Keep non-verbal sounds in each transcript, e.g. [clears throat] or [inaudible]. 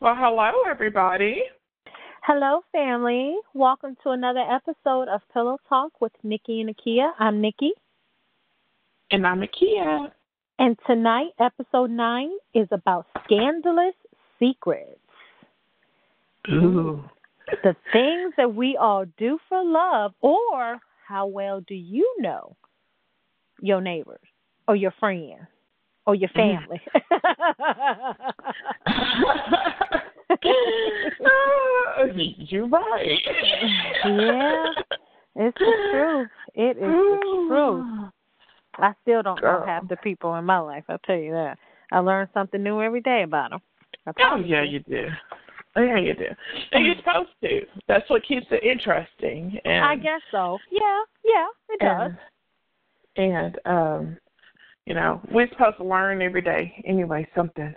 Well, hello, everybody. Hello, family. Welcome to another episode of Pillow Talk with Nikki and Akia. I'm Nikki. And I'm Akia. And tonight, episode nine is about scandalous secrets. Ooh. The things that we all do for love, or how well do you know your neighbors or your friends or your Mm. family? [laughs] [laughs] You're right. Yeah, it's the truth. It is the truth. [sighs] I still don't know half the people in my life. I'll tell you that. I learn something new every day about them. Oh, yeah, you. you do. Oh, yeah, you do. And you're supposed to. That's what keeps it interesting. And, I guess so. Yeah, yeah, it does. And, and um, you know, we're supposed to learn every day anyway, something.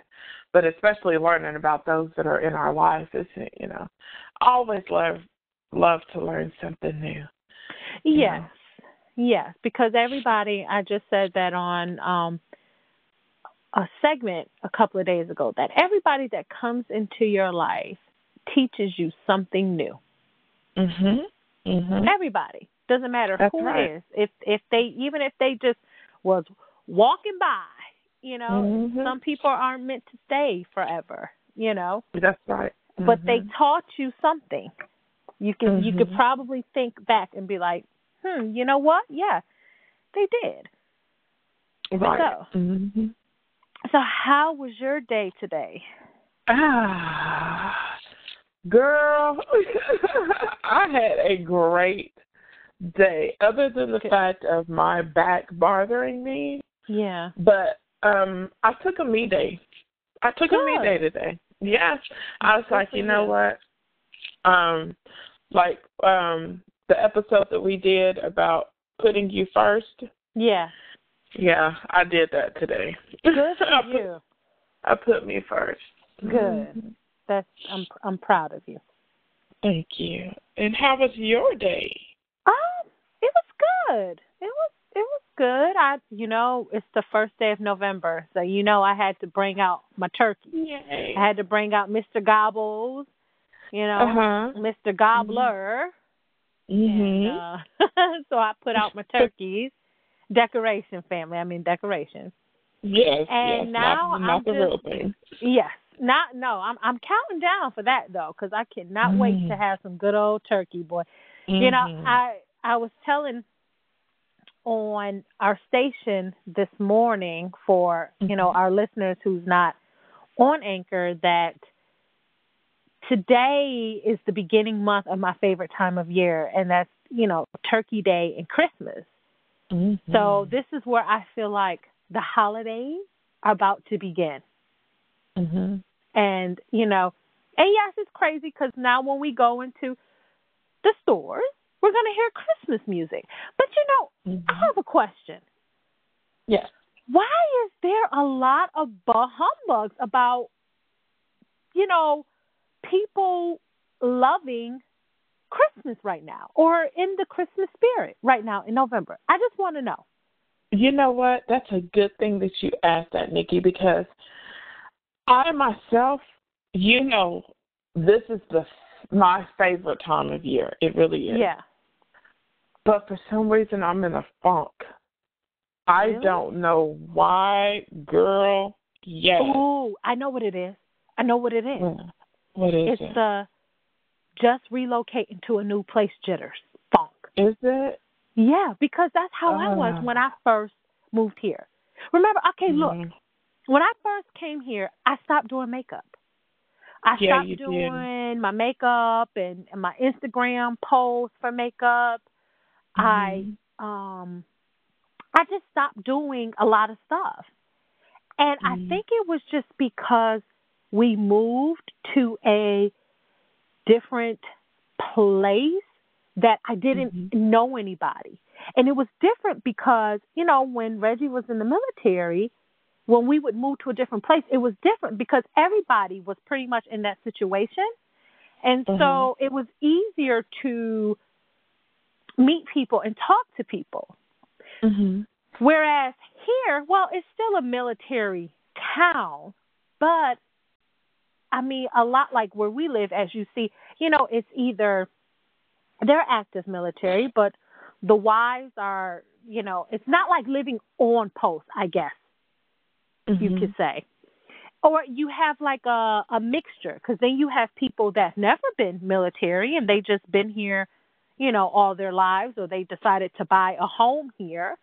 But especially learning about those that are in our life is, you know, I always love love to learn something new. Yes, yes, because everybody. I just said that on um a segment a couple of days ago that everybody that comes into your life teaches you something new. Mhm. Mhm. Everybody doesn't matter That's who right. it is. If if they even if they just was walking by, you know, Mhm. some people aren't meant to stay forever. You know, That's right. but they Mhm. taught you something. You can you could Mhm. probably think back and be like, hmm, you know what? Yeah, they did. right. so. Mhm. So how was your day today? Ah, girl, [laughs] I had a great day. Other than the fact of my back bothering me, Yeah. but um, I took a me day. I took a me day today. Yes, I was Good like, you know what? Um, like um, the episode that we did about putting you first. Yeah. Yeah, I did that today. Good [laughs] I for put- you. I put me first. Good. That's I'm I'm proud of you. Thank you. And how was your day? Um, it was good. It was it was good. I you know, it's the first day of November, so you know I had to bring out my turkey. Yay. I had to bring out Mr. Gobbles, you know, Uh huh. Mr. Gobbler. Mhm. And, uh, so I put out my [laughs] turkeys. Decoration family, I mean decorations. Yes. and yes. now not, not I'm the just- real thing. Yes. Not no. I'm I'm counting down for that though, because I cannot wait Mm. to have some good old turkey, boy. You know, Mhm. I I was telling on our station this morning for you know Mhm. our listeners who's not on Anchor that today is the beginning month of my favorite time of year, and that's you know Turkey Day and Christmas. Mhm. So this is where I feel like the holidays are about to begin. Mhm. And, you know, and yes, it's crazy because now when we go into the stores, we're going to hear Christmas music. But, you know, I Mhm. have a question. Yes. Why is there a lot of bah humbugs about, you know, people loving Christmas right now or in the Christmas spirit right now in November? I just want to know. You know what? That's a good thing that you asked that, Nikki, because I myself, you know, this is the my favorite time of year. It really is. Yeah. But for some reason, I'm in a funk. I Really? don't know why, girl. Yes. Ooh, I know what it is. I know what it is. Yeah. What is it's it? the just relocating to a new place jitters funk. Is it? Yeah, because that's how I was Ah. when I first moved here. Remember, okay, look, Mhm. when I first came here, I stopped doing makeup. I Yeah, stopped you did. doing my makeup and, and my Instagram posts for makeup. I Mhm. um I just stopped doing a lot of stuff. And I Mhm. think it was just because we moved to a different place that I didn't Mhm. know anybody. And it was different because, you know, when Reggie was in the military, when we would move to a different place, it was different because everybody was pretty much in that situation. And so it was easier to meet people and talk to people. Mhm. Whereas here, well, it's still a military town, but I mean, a lot like where we live, as you see, you know, it's either they're active military, but the wives are, you know, it's not like living on post, I guess mm-hmm. you could say. Or you have like a, a mixture, because then you have people that's never been military and they just been here, you know, all their lives, or they decided to buy a home here.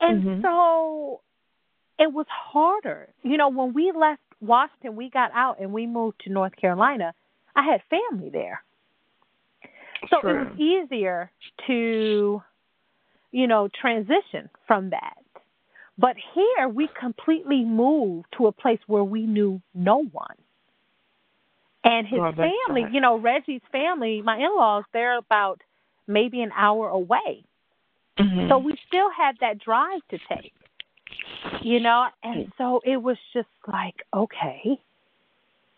And mm-hmm. so it was harder. You know, when we left Washington, we got out and we moved to North Carolina. I had family there. So True. it was easier to, you know, transition from that. But here we completely moved to a place where we knew no one. And his well, family, you know, Reggie's family, my in laws, they're about maybe an hour away. Mm-hmm. So we still had that drive to take. You know, and so it was just like, okay,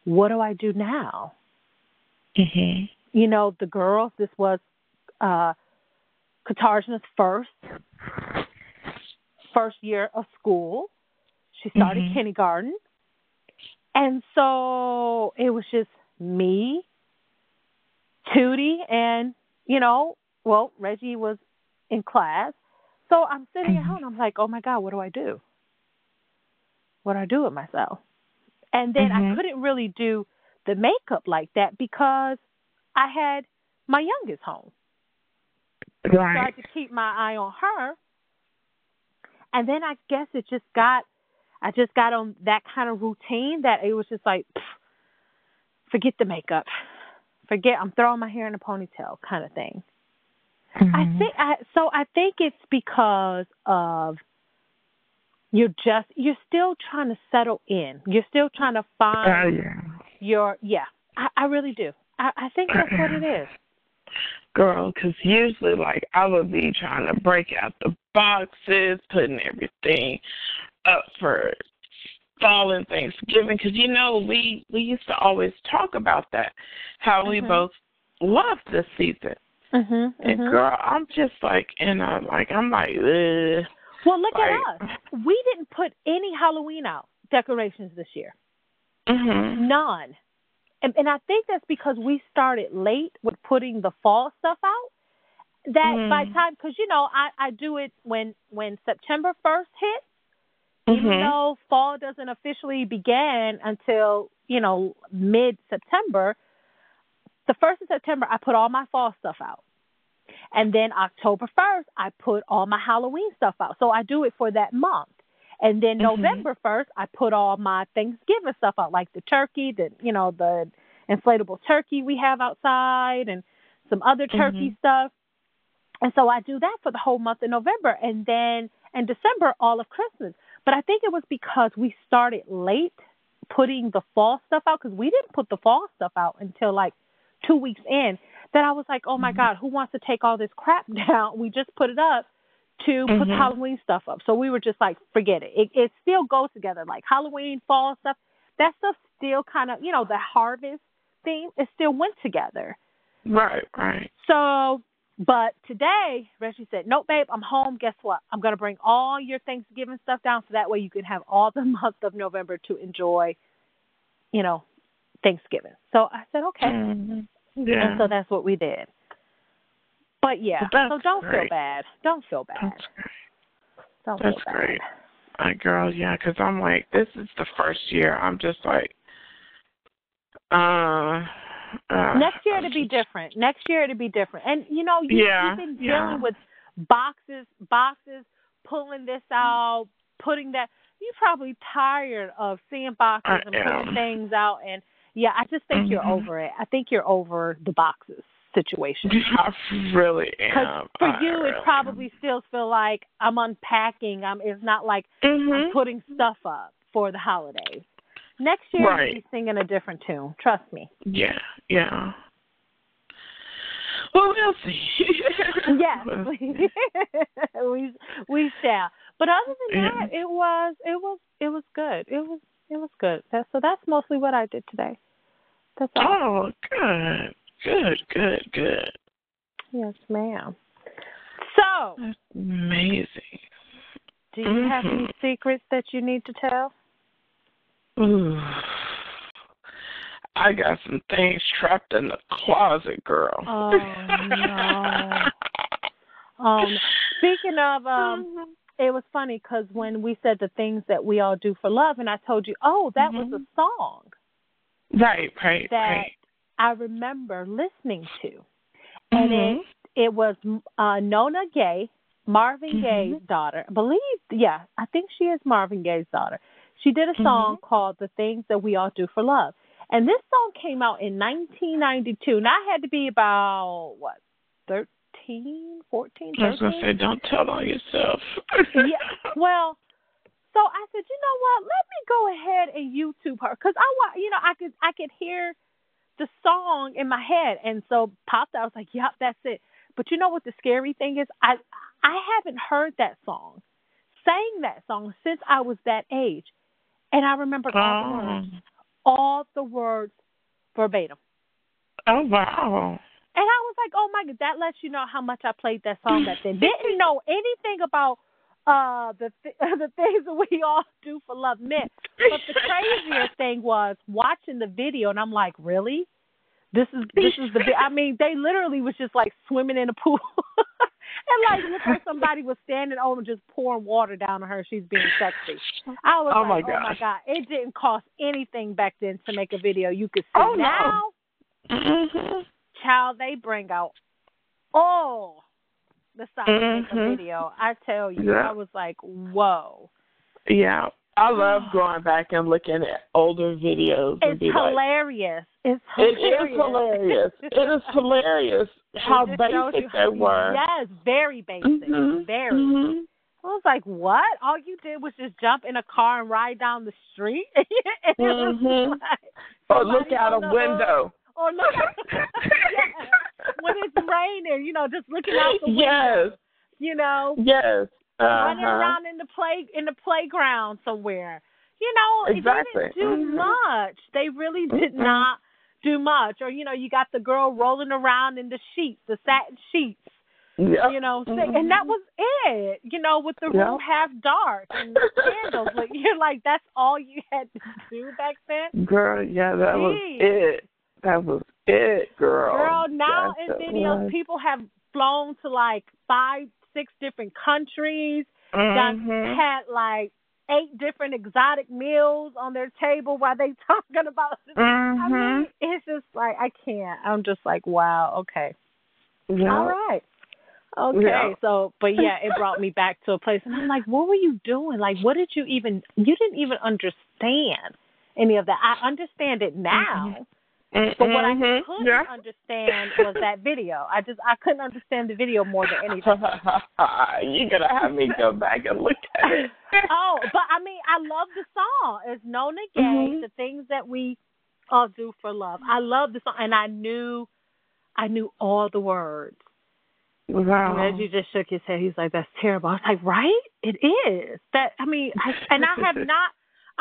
what do I do now? Mhm. You know, the girls, this was uh Katarzyna's first first year of school. She started mm-hmm. kindergarten. And so it was just me, Tootie, and, you know, well, Reggie was in class. So I'm sitting at mm-hmm. home. I'm like, oh my God, what do I do? What do I do with myself? And then mm-hmm. I couldn't really do the makeup like that because I had my youngest home. Right. So I had to keep my eye on her. And then I guess it just got, I just got on that kind of routine that it was just like, forget the makeup, forget I'm throwing my hair in a ponytail kind of thing. Mm-hmm. I think I, so. I think it's because of you're just you're still trying to settle in. You're still trying to find uh, yeah. your yeah. I, I really do. I, I think that's what it is [clears throat] girl, because usually, like, I would be trying to break out the boxes, putting everything up for fall and Thanksgiving, because you know we we used to always talk about that, how mm-hmm. we both love this season. Mm-hmm, and mm-hmm. girl, I'm just like, and I'm like, I'm like, Ugh. well, look like, at us. We didn't put any Halloween out decorations this year. Mm-hmm. None and, and I think that's because we started late with putting the fall stuff out. That mm. by time, because you know, I I do it when when September first hits. Mm-hmm. Even though fall doesn't officially begin until you know mid September, the first of September I put all my fall stuff out. And then October 1st, I put all my Halloween stuff out. So I do it for that month. And then mm-hmm. November 1st, I put all my Thanksgiving stuff out, like the turkey, the, you know, the inflatable turkey we have outside and some other turkey mm-hmm. stuff. And so I do that for the whole month of November. And then in December, all of Christmas. But I think it was because we started late putting the fall stuff out because we didn't put the fall stuff out until like two weeks in that I was like, oh my mm-hmm. God, who wants to take all this crap [laughs] down? We just put it up to mm-hmm. put Halloween stuff up. So we were just like, forget it. It it still goes together. Like Halloween, fall stuff, that stuff still kind of, you know, the harvest theme, it still went together. Right, right. So, but today, Reggie said, nope, babe, I'm home. Guess what? I'm going to bring all your Thanksgiving stuff down so that way you can have all the [laughs] month of November to enjoy, you know, Thanksgiving. So I said, okay. Mm-hmm. Yeah. And so that's what we did. But yeah, so don't great. feel bad. Don't feel bad. That's don't That's feel great. My girl, yeah, because I'm like, this is the first year. I'm just like, uh, uh next year to be different. Next year to be different. And you know, you, yeah, you've been dealing yeah. with boxes, boxes, pulling this out, putting that. You're probably tired of seeing boxes I and am. putting things out. And yeah, I just think mm-hmm. you're over it. I think you're over the boxes situation. [laughs] I really am. For I you, really it probably am. still feel like I'm unpacking. I'm. It's not like mm-hmm. I'm putting stuff up for the holidays. Next year, right. you'll singing a different tune. Trust me. Yeah, yeah. Well, we'll see. [laughs] yes, [laughs] we we shall. But other than that, it was it was it was good. It was it was good. That, so that's mostly what I did today. That's all. Oh, good. Good, good, good. Yes, ma'am. So That's amazing. Do you mm-hmm. have any secrets that you need to tell? Ooh. I got some things trapped in the closet, girl. Oh no. um, speaking of, um, it was funny because when we said the things that we all do for love, and I told you, oh, that mm-hmm. was a song. Right, right, that right. I remember listening to, and mm-hmm. it it was uh, Nona Gaye, Marvin mm-hmm. Gaye's daughter. I believe, yeah, I think she is Marvin Gaye's daughter. She did a song mm-hmm. called "The Things That We All Do for Love," and this song came out in 1992. And I had to be about what 13, 14, 13? I was gonna say, don't tell on yourself. yeah, [laughs] well. So I said, you know what? Let me go ahead and YouTube her because I want, you know, I could, I could hear the song in my head, and so popped. Out. I was like, yep, that's it. But you know what the scary thing is? I, I haven't heard that song, sang that song since I was that age, and I remember all oh. the words, all the words verbatim. Oh wow. And I was like, oh my god, that lets you know how much I played that song back then. Didn't [laughs] know anything about uh the th- [laughs] the things that we all do for love meant. But the crazier thing was watching the video, and I'm like, really? This is this is the. I mean, they literally was just like swimming in a pool, [laughs] and like looked like somebody was standing over and just pouring water down on her. She's being sexy. I was oh like, my oh my god! It didn't cost anything back then to make a video. You could see oh, now. No. Mm-hmm. Child, they bring out all the side mm-hmm. of the video. I tell you, yeah. I was like, whoa. Yeah. I love going back and looking at older videos. It's hilarious. Like, it's hilarious. It is hilarious. it is hilarious how basic they were. Yes, very basic. Mm-hmm. Very. Mm-hmm. I was like, what? All you did was just jump in a car and ride down the street? [laughs] mm-hmm. like, or look out a window. Or look out. [laughs] [laughs] yes. When it's raining, you know, just looking out the window. Yes. You know. Yes. Uh-huh. Running around in the play in the playground somewhere. You know, exactly. they didn't do mm-hmm. much. They really did mm-hmm. not do much. Or you know, you got the girl rolling around in the sheets, the satin sheets. You know, mm-hmm. and that was it. You know, with the room half dark and the [laughs] candles. Like you're like, that's all you had to do back then. Girl, yeah, that Jeez. was it. That was it, girl. Girl, now in videos, was. people have flown to like five, six different countries. Mm-hmm. Done had like eight different exotic meals on their table while they [laughs] talking about. Mm-hmm. I mean, it's just like I can't. I'm just like, wow, okay, yeah. all right. Okay, Yeah. so but yeah, it brought me back to a place, and I'm like, what were you doing? Like, what did you even? You didn't even understand any of that. I understand it now, Mm-hmm. but what I Mhm. couldn't yeah. understand was that video. I just I couldn't understand the video more than anything. [laughs] You're gonna have me go back and look at it. [laughs] oh, but I mean, I love the song. It's Nona Gaye, Mhm. the things that we all do for love. I love the song, and I knew, I knew all the words. Wow. And Reggie just shook his head. He's like, "That's terrible." I was like, "Right? It is." That I mean, I, and I have not,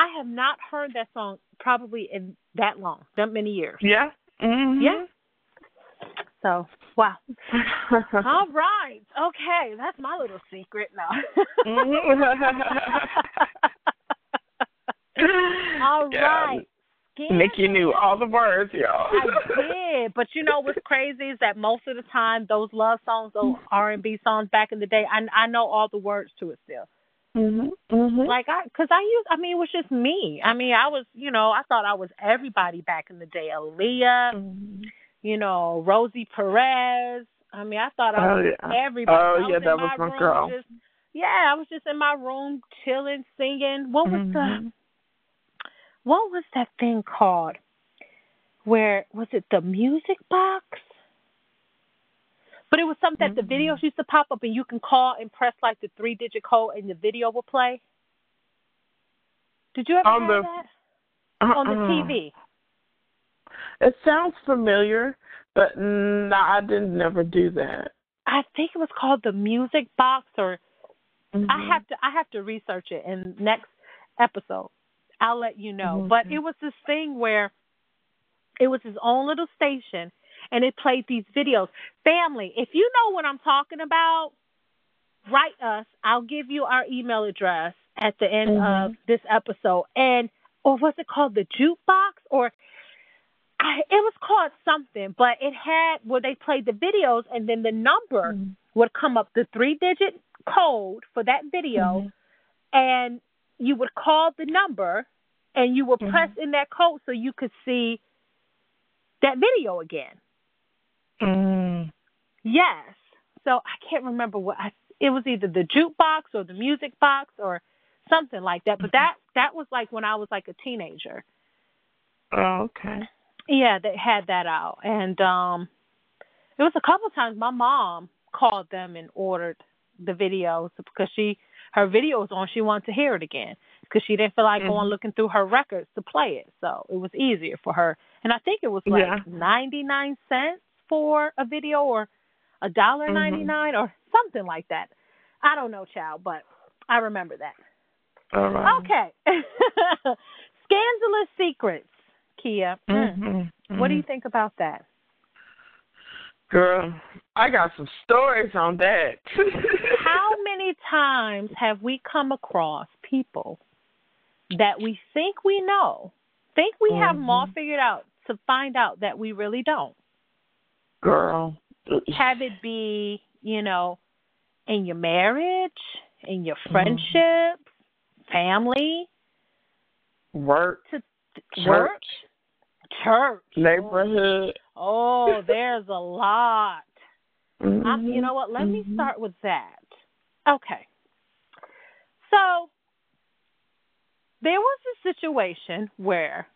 I have not heard that song probably in that long, that many years. Yeah. Mm-hmm. Yeah. So wow. [laughs] All right. Okay, that's my little secret now. [laughs] All Yeah. right. You knew all the words, y'all. I did, but you know what's crazy is that most of the time those love songs, those R and B songs back in the day, I I know all the words to it still. Mhm. Mhm. Like I, cause I used, I mean, it was just me. I mean, I was, you know, I thought I was everybody back in the day. Aaliyah, Mhm. you know, Rosie Perez. I mean, I thought I Oh, was yeah. everybody. Oh, yeah, that was my girl. Just, yeah, I was just in my room chilling, singing. What was the Mhm. what was that thing called? Where was it the music box? But it was something that the Mm-hmm. videos used to pop up and you can call and press like the three digit code and the video will play. Did you ever On have the- that? On the. TV. It sounds familiar, but no, I didn't never do that. I think it was called the music box or I Mhm. have to I have to research it in next episode. I'll let you know. Mhm. But it was this thing where it was his own little station and it played these videos. Family, if you know what I'm talking about, write us. I'll give you our email address at the end Mhm. of this episode. And or was it called the jukebox or I, it was called something, but it had where they played the videos and then the number Mm-hmm. would come up, the three digit code for that video, Mhm. and you would call the number and you would Mhm. press in that code so you could see that video again. Mm. Yes. So I can't remember what I, it was either the jukebox or the music box or something like that. But that that was like when I was like a teenager. Oh, okay. Yeah, they had that out, and um, it was a couple of times my mom called them and ordered the videos because she her video was on. She wanted to hear it again because she didn't feel like going Mhm. looking through her records to play it. So it was easier for her. And I think it was like Yeah. ninety nine cents for a video or a dollar ninety nine or something like that. I don't know, child, but I remember that. All right. Okay. [laughs] Scandalous secrets, Kia. Mm. Mhm. What do you Mhm. think about that? Girl, I got some stories on that. [laughs] How many times have we come across people that we think we know, think we have them all Mhm. figured out, to find out that we really don't? Girl. Have it be, you know, in your marriage, in your Mhm. Family, Work, to church, work, church. neighborhood. Oh, there's a lot. I'm, Mhm. you know what? Let me Mhm. start with that. Okay. So there was a situation where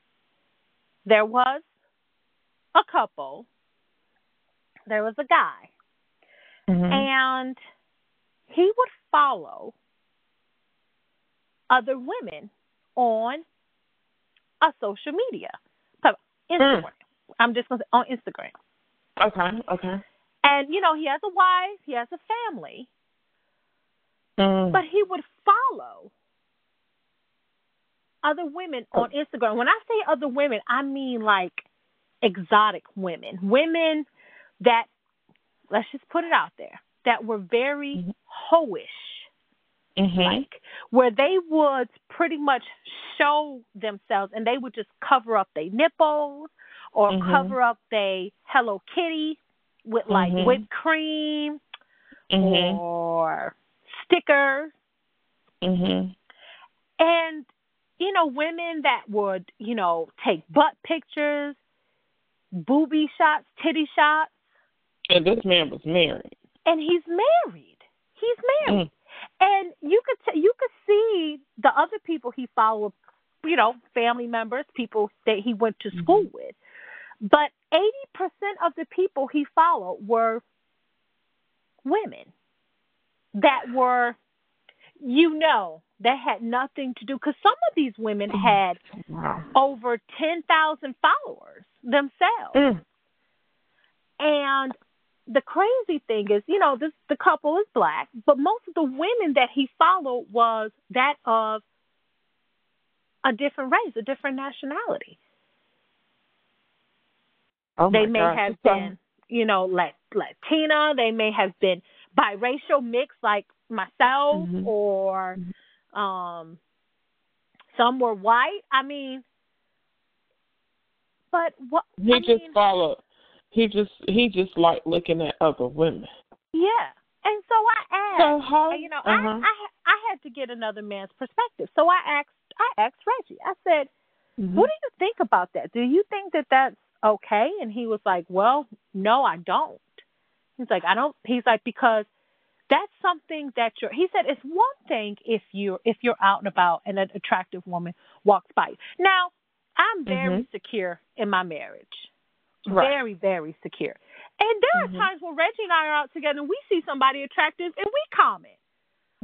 there was a couple, there was a guy, Mhm. and he would follow other women on a social media. So Instagram. I'm just gonna say on Instagram. Okay, okay. And you know, he has a wife, he has a family, Mm. but he would follow other women on Instagram. When I say other women, I mean like exotic women, women that let's just put it out there that were very Mhm. hoish, Mhm. like where they would pretty much show themselves and they would just cover up their nipples or Mhm. cover up their Hello Kitty with like Mhm. whipped cream Mhm. or stickers Mhm. and you know women that would you know take butt pictures booby shots titty shots And this man was married. and he's married he's married Mm. And you could t- you could see the other people he followed you know family members people that he went to school Mhm. with but 80% of the people he followed were women that were you know that had nothing to do because some of these women Mhm. had Wow. over 10,000 followers themselves Mm. and the crazy thing is, you know, this the couple is black, but most of the women that he followed was that of a different race, a different nationality. Oh they may God. have been, you know, Lat- Latina. They may have been biracial mix like myself, Mhm. or um, some were white. I mean, but what He I just mean, followed. He just he just liked looking at other women. yeah. And so I asked. So how? You know, uh-huh. I, I I had to get another man's perspective. So I asked I asked Reggie. I said, Mhm. "What do you think about that? Do you think that that's okay?" And he was like, "Well, no, I don't." He's like, "I don't." He's like, "Because that's something that you're." He said, "It's one thing if you're if you're out and about and an attractive woman walks by you." Now, I'm very Mhm. secure in my marriage Right. very, very secure. And there are Mhm. times when Reggie and I are out together and we see somebody attractive and we comment.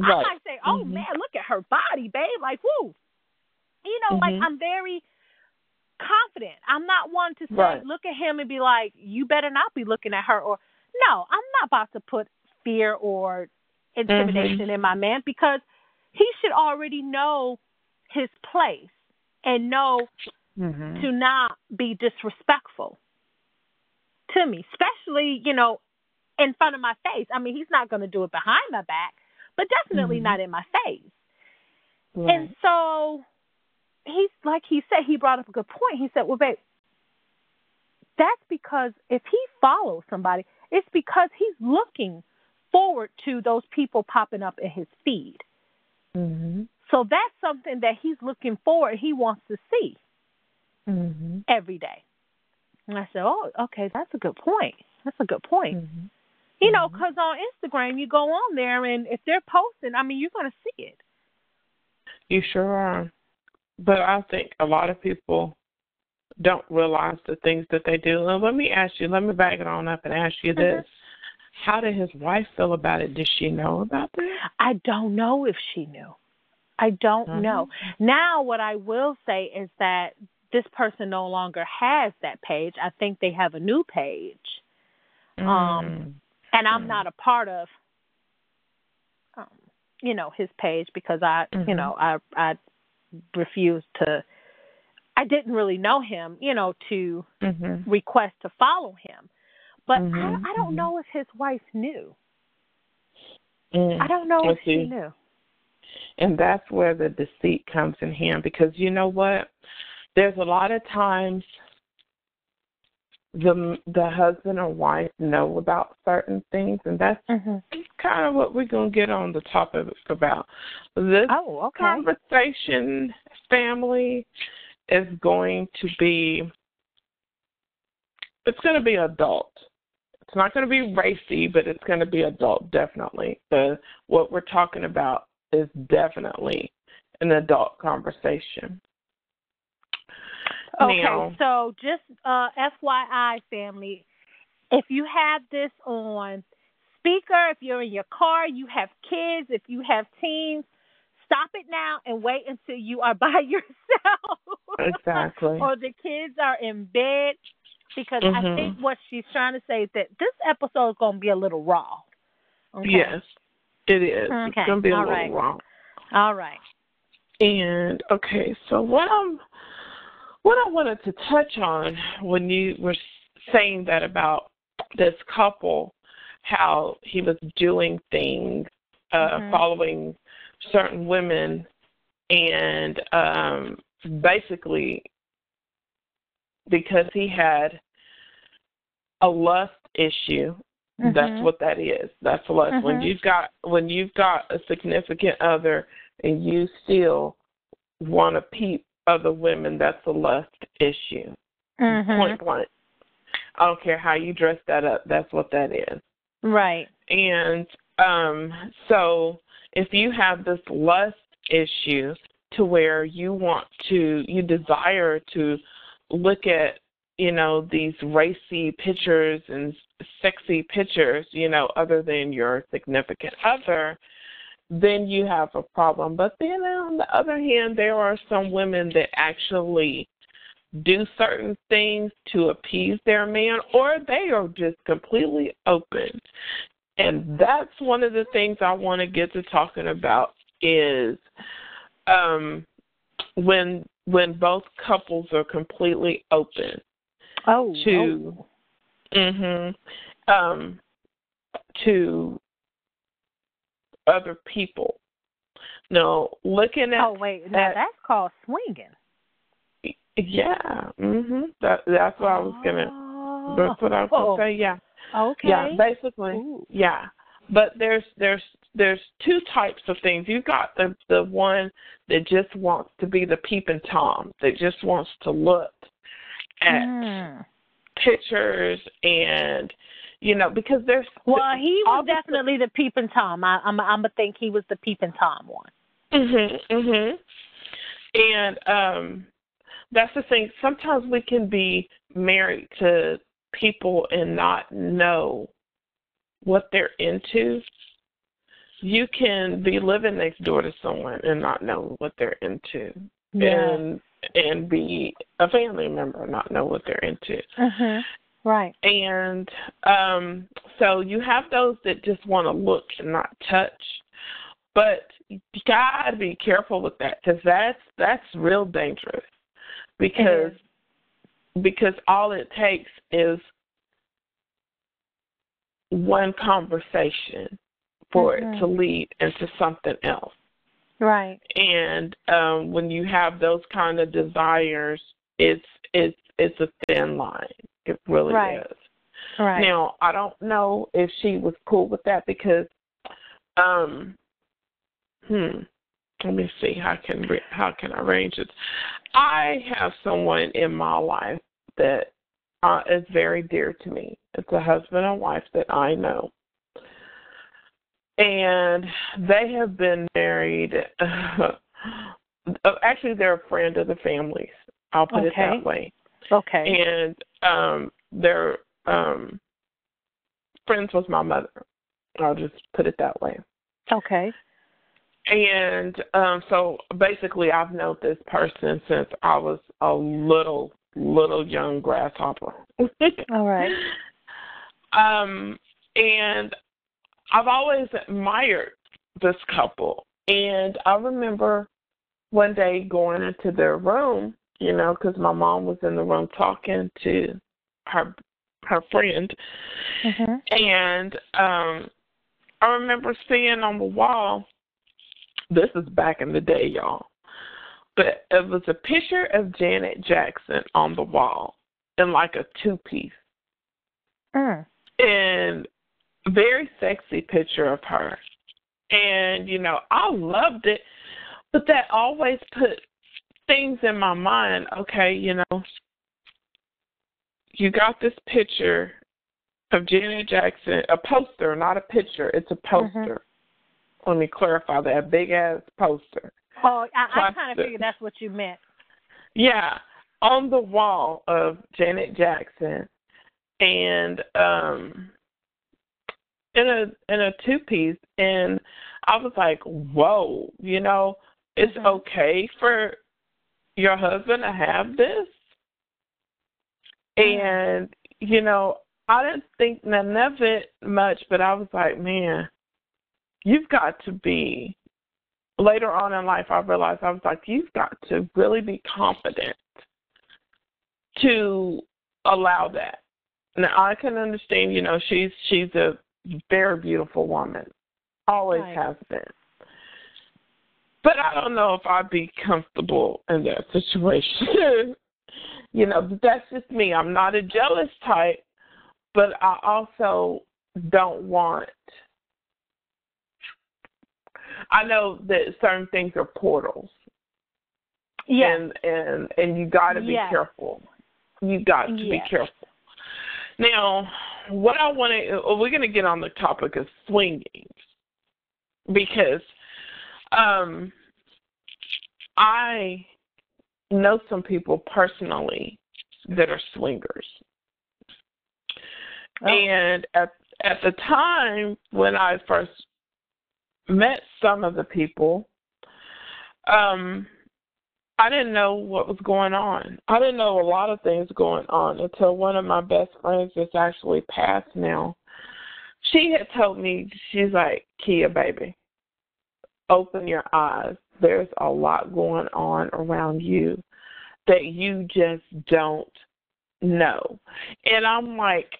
I Right. might say, "Oh Mhm. man, look at her body, babe!" Like, woo. You know, like Mhm. I'm very confident. I'm not one to say, Right. look at him and be like, "You better not be looking at her." Or no, I'm not about to put fear or intimidation Mhm. in my man because he should already know his place and know Mhm. to not be disrespectful to me, especially, you know, in front of my face. I mean, he's not going to do it behind my back, but definitely Mhm. not in my face. Right. And so he's like he said, he brought up a good point. He said, Well, babe, that's because if he follows somebody, it's because he's looking forward to those people popping up in his feed. Mhm. So that's something that he's looking forward, he wants to see Mhm. every day. And I said, "Oh, okay, that's a good point. That's a good point." Mhm. You know, because on Instagram you go on there and if they're posting, I mean, you're going to see it. You sure are. But I think a lot of people don't realize the things that they do. And let me ask you, let me back it on up and ask you this. How did his wife feel about it? Did she know about this? I don't know if she knew. I don't Mhm. know. Now, what I will say is that this person no longer has that page. I think they have a new page, Um, Mm. and I'm Mhm. not a part of, um, you know, his page because I, you Mhm. know, I I refused to. I didn't really know him, you know, to Mhm. request to follow him. But Mhm, I, I don't mhm. know if his wife knew. Mm. I don't know if she knew. And that's where the deceit comes in hand because you know what? There's a lot of times the the husband or wife know about certain things, and that's hmm kind of what we're gonna get on the topic about. This Oh, okay. conversation, family, is going to be it's going to be adult. It's not going to be racy, but it's going to be adult definitely. The what we're talking about is definitely an adult conversation. Okay, Now- so just uh, FYI, family, if you have this on speaker, if you're in your car, you have kids, if you have teens, stop it now and wait until you are [laughs] by yourself. Exactly. or the kids are in bed, because I Mhm. think what she's trying to say is that this episode is going to be a little raw. Okay? Yes, it is. Okay, It's going to be a all little right. wrong. All right. And okay, so what I'm what I wanted to touch on when you were saying that about this couple, how he was doing things, uh, Mhm. following certain women, and um, basically because he had a lust issue. That's Mhm. what that is. That's lust. When Mhm. you've got when you've got a significant other and you still want to peep other women, that's a lust issue. Mhm. Point blank. I don't care how you dress that up. That's what that is. Right. And um, so if you have this lust issue to where you want to, you desire to look at, you know, these racy pictures and sexy pictures, you know, other than your significant other, then you have a problem. But then on the other hand, there are some women that actually do certain things to appease their man, or they are just completely open. And that's one of the things I want to get to talking about is um, when when both couples are completely open Oh. to oh. mhm um to other people. No, looking at Oh wait, now at- that's called swinging. yeah, mhm. That that's what I was gonna. Oh. That's what I was gonna say. Yeah, Okay. yeah. Basically, Ooh. yeah. But there's there's there's two types of things. You've got the the one that just wants to be the peeping tom, that just wants to look at Mm. pictures and you know because there's Well, he was obviously- definitely the peeping tom. I, I'm I'm gonna think he was the peeping tom one. Mhm, mhm. And um that's the thing. Sometimes we can be married to people and not know what they're into. You can be living next door to someone and not know what they're into. And and be a family member and not know what they're into. Mhm. Right. And um, so you have those that just want to look and not touch, but you gotta be careful with that because that's that's real dangerous because because all it takes is one conversation for it to Mhm. lead into something else. Right. And um, when you have those kind of desires, it's it's it's a thin line. It really Right. is. Right. Now, I don't know if she was cool with that because, um, hmm, let me see how can re- how can I arrange it. I have someone in my life that uh, is very dear to me. It's a husband and wife that I know, and they have been married. [laughs] Uh, actually, they're a friend of the families. I'll put it that way okay. and um they're um friends with my mother. I'll just put it that way. okay. And um so basically I've known this person since I was a little little young grasshopper. [laughs] All right. Um and I've always admired this couple. And I remember one day going into their room, you know, because my mom was in the room talking to her her friend, hmm and um I remember seeing on the wall. This is back in the day, y'all. But it was a picture of Janet Jackson on the wall in like a two piece. Mm. and very sexy picture of her. And, you know, I loved it, but that always put things in my mind. Okay, you know, you got this picture of Janet Jackson, a poster, not a picture, it's a poster. Let me clarify that big ass poster. Oh, I, I kind of figured that's what you meant. Yeah, on the wall of Janet Jackson, and um, in a in a two piece, and I was like, "Whoa!" You know, it's Mhm. okay for your husband to have this, Mhm. and you know, I didn't think none of it much, but I was like, "Man, you've got to be." Later on in life, I realized I was like, "You've got to really be confident." to allow that. Now I can understand, you know, she's she's a very beautiful woman. Always Right. has been. But I don't know if I'd be comfortable in that situation. [laughs] you know, but that's just me. I'm not a jealous type, but I also don't want I know that certain things are portals Yes. and and and you got to be Yes. careful. You got to be careful. Now, what I want to we're going to get on the topic of swinging because um I know some people personally that are swingers. Oh. And at at the time when I first met some of the people, um, I didn't know what was going on. I didn't know a lot of things going on until one of my best friends that's actually passed now. She had told me, she's like, Kia, baby, open your eyes. There's a lot going on around you that you just don't know. And I'm like,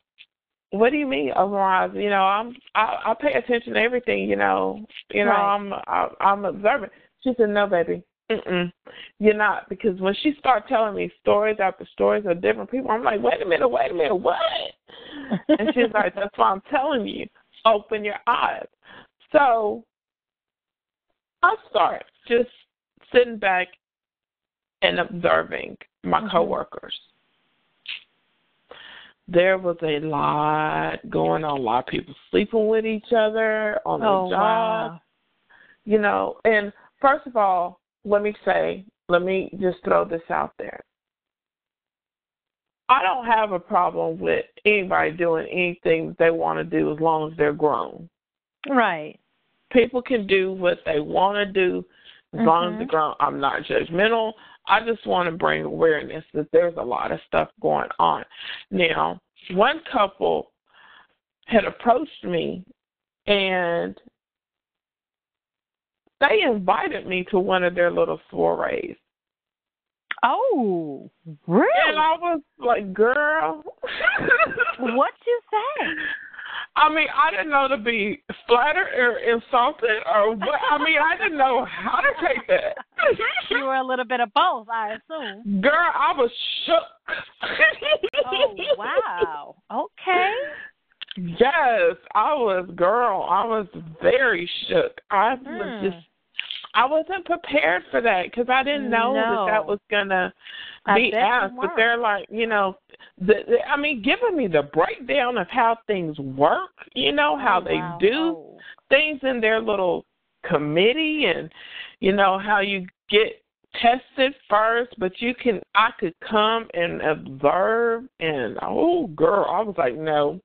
what do you mean overall? You know, I'm I, I pay attention to everything. You know, you know, Right. I'm I, I'm observant. She said, no, baby, Mm-mm. you're not. Because when she started telling me stories after stories of different people, I'm like, wait a minute, wait a minute, what? and she's like, [laughs] that's why I'm telling you, open your eyes. So I start just sitting back and observing my Mhm. coworkers. There was a lot going on, a lot of people sleeping with each other on the oh job wow. you know, and first of all, let me say, let me just throw this out there. I don't have a problem with anybody doing anything they want to do as long as they're grown. Right. People can do what they want to do as long as Mhm. they're. I'm not judgmental. I just want to bring awareness that there's a lot of stuff going on. Now, one couple had approached me and they invited me to one of their little soirees. Oh, really? And I was like, girl. what you say? [laughs] I mean, I didn't know to be flattered or insulted or what. I mean, I didn't know how to take that. [laughs] You were a little bit of both, I assume. Girl, I was shook. [laughs] Oh wow. Okay. Yes, I was girl. I was very shook. I was Hmm. just I wasn't prepared for that because I didn't know No. that that was gonna I be asked. But they're like, you know, the, the, I mean, giving me the breakdown of how things work. You know how Oh, they wow. do Oh. things in their little committee, and you know how you get tested first, but you can. I could come and observe, and oh, girl, I was like, no,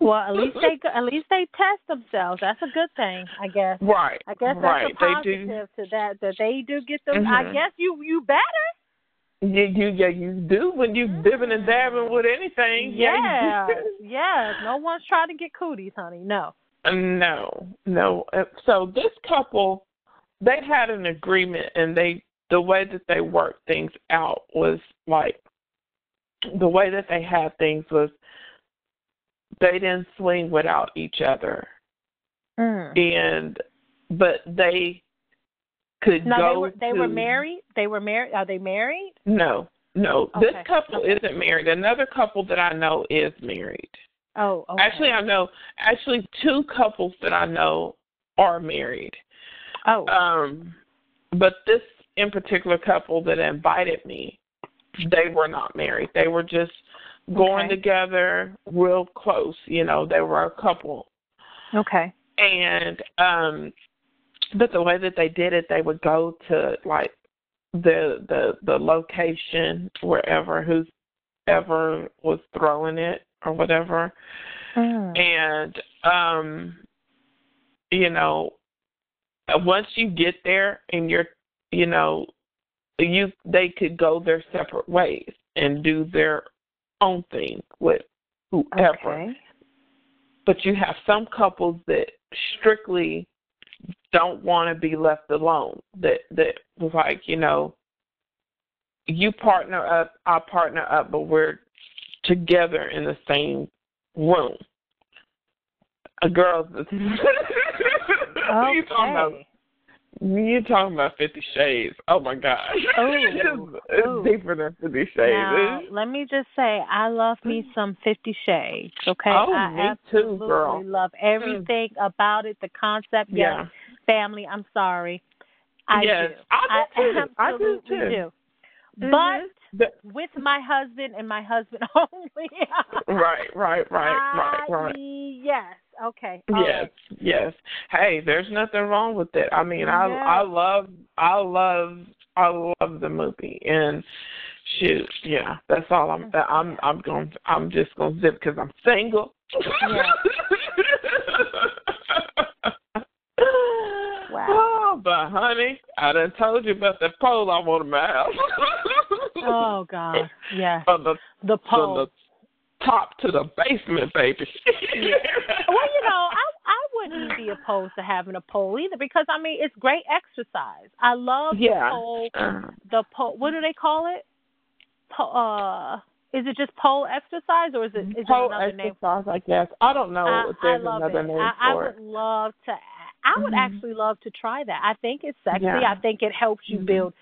Well, at least they at least they test themselves. That's a good thing, I guess. right, I guess that's right, a they do. positive to that that they do get them. I Mhm. guess you you better. You, you, yeah, you do when you dipping and dabbing with anything. Yeah, Yeah, [laughs] yeah. No one's trying to get cooties, honey. No. no, no. Uh, So this couple, they had an agreement, and they the way that they worked things out was like the way that they had things was they didn't swing without each other, Mm. and but they could No, go. they were they were married. They were married. Are they married? No, no. Okay, This couple okay. isn't married. Another couple that I know is married. Oh, okay. Actually, I know actually two couples that I know are married. oh, Um, but this in particular couple that invited me, they were not married. They were just going Okay. together real close. You know, they were a couple. okay. And um, but the way that they did it, they would go to like the the the location wherever who's ever was throwing it or whatever Mm. and um you know once you get there and you're you know you they could go their separate ways and do their own thing with whoever. Okay. but you have some couples that strictly don't want to be left alone that that was like you know you partner up i partner up but we're together in the same room. A girl [laughs] [laughs] you talking about Okay. you talking about fifty shades oh my gosh [laughs] Ooh, it's, it's ooh. deeper than fifty shades Now, let me just say, I love me some Fifty Shades. Okay, Oh, I me too, absolutely girl. love everything about it. The concept, yes. yeah Family, I'm sorry, I yes do. i do too i do too do. Mhm. But But- with my husband and my husband [laughs] only. right, right, right, right, right. I- Yes. Okay. All Yes, right. yes. Hey, there's nothing wrong with it. I mean, I Yes. I love I love I love the movie and shoot, yeah, that's all I'm I'm I'm going I'm just going to zip cuz I'm single. Yeah. [laughs] Wow. Oh, but honey, I done told you about the pole I want in my. Oh God. [laughs] yeah. The The pole. the top to the basement, baby. [laughs] Well, you know, I I wouldn't be opposed to having a pole either because I mean it's great exercise. I love Yeah. the pole. The pole. What do they call it? Po- uh, is it just pole exercise or is it is pole it another name? I guess. I don't know I, if I there's love another it. name I, I for would it. love to. I would Mhm. actually love to try that. I think it's sexy. Yeah. I think it helps you Mhm. build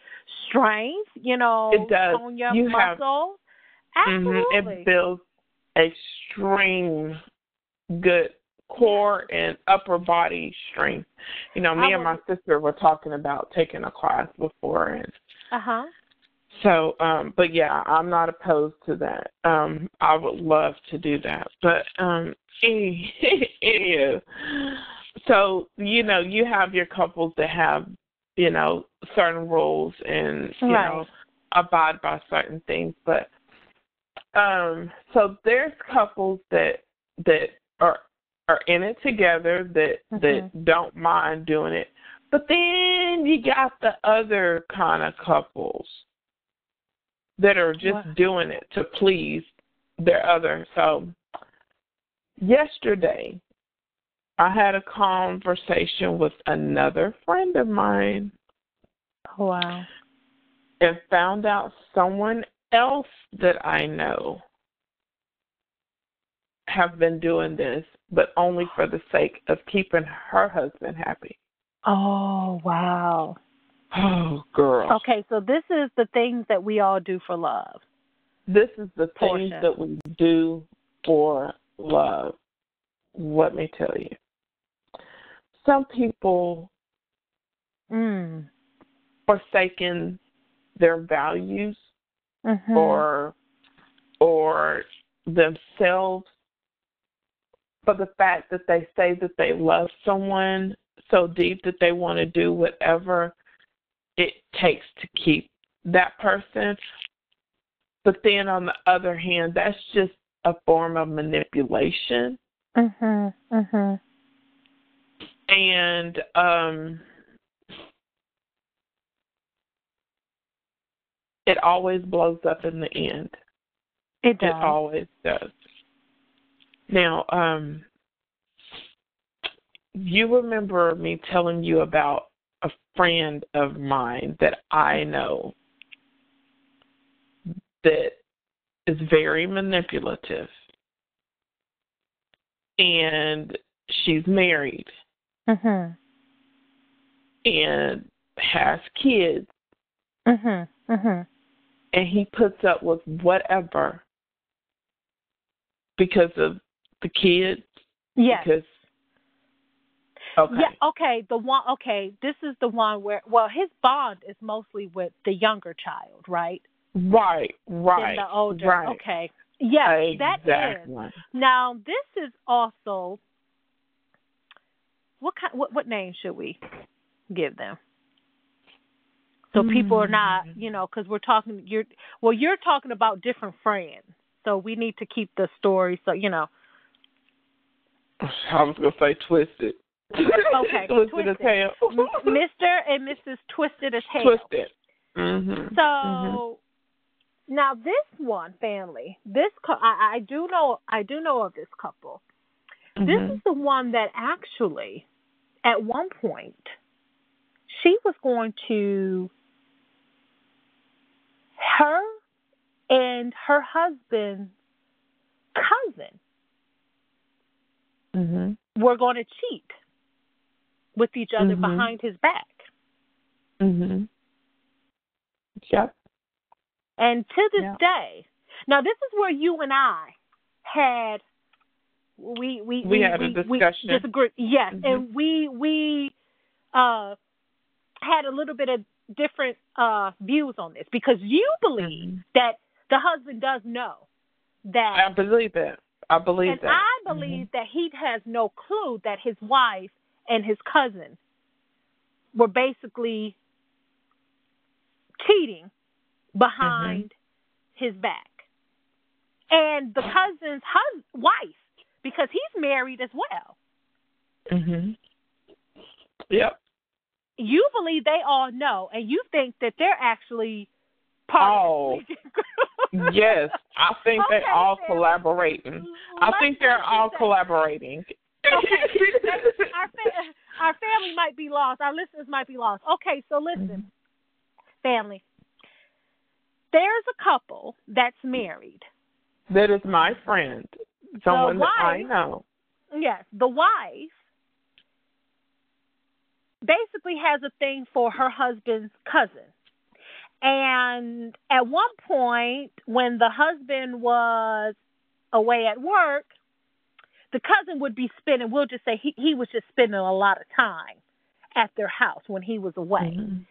strength. You know, It does. tone your You have- muscle. Mhm. Absolutely. It builds extreme good core and upper body strength. You know, me and my sister were talking about taking a class before and Uh huh. so um but yeah, I'm not opposed to that. Um I would love to do that. But um [laughs] any anywho, so you know, you have your couples that have, you know, certain rules and you Right. know abide by certain things, but um so there's couples that that are are in it together that Mhm. that don't mind doing it. But then you got the other kind of couples that are just doing it to please their other. So yesterday I had a conversation with another friend of mine Oh, wow. and found out someone else that I know have been doing this, but only for the sake of keeping her husband happy. Oh, wow. Oh, girl. Okay, so this is the things that we all do for love. this is the things that we do for love. Let me tell you. Some people Mm. forsaken their values Mhm. or or themselves for the fact that they say that they love someone so deep that they want to do whatever it takes to keep that person. But then on the other hand, that's just a form of manipulation. Mhm. Mhm. And um it always blows up in the end. It does. It always does. Now, um, you remember me telling you about a friend of mine that I know that is very manipulative. And she's married Mhm. and has kids, Mhm. Mhm. And he puts up with whatever because of the kids. Yes. Because okay, Yeah, okay. The one okay, this is the one where well, his bond is mostly with the younger child, right? right, right, Than the older. right. Okay. Yes, that is. exactly. Now, this is also what kind what what name should we give them? So people are not, Mm. you know, cuz we're talking you're well, you're talking about different friends. So we need to keep the story so, you know. I was gonna say twisted. Okay, [laughs] twisted as twisted. hell. Mr. and Mrs. Twisted as hell. Twisted. Mhm. So Mhm. now this one family, this cou- I, I do know I do know of this couple. This Mhm. is the one that actually, at one point, she was going to her and her husband's cousin Mhm. were going to cheat with each other Mhm. behind his back. Mhm. Yep. And to this Yeah. day, now this is where you and I had we we We had a discussion. disagree. Yes, Mhm. and we we uh had a little bit of different uh views on this because you believe Mhm. that the husband does know that. I believe it. I believe and that. I believe that he has no clue that his wife and his cousin were basically cheating behind his back. And the cousin's hus- wife, because he's married as well. Mhm. Yep. You believe they all know, and you think that they're actually part Oh. of the Yes, I think Okay, they all collaborating. I think they're all collaborating. [laughs] [laughs] our fa- our family might be lost. Our listeners might be lost. Okay, so listen, mm-hmm. family. There's a couple that's married. That is my friend, someone that I wife- know. Yes, the wife basically has a thing for her husband's cousin. And at one point, when the husband was away at work, the cousin would be spending, we'll just say he, he was just spending a lot of time at their house when he was away. Mhm.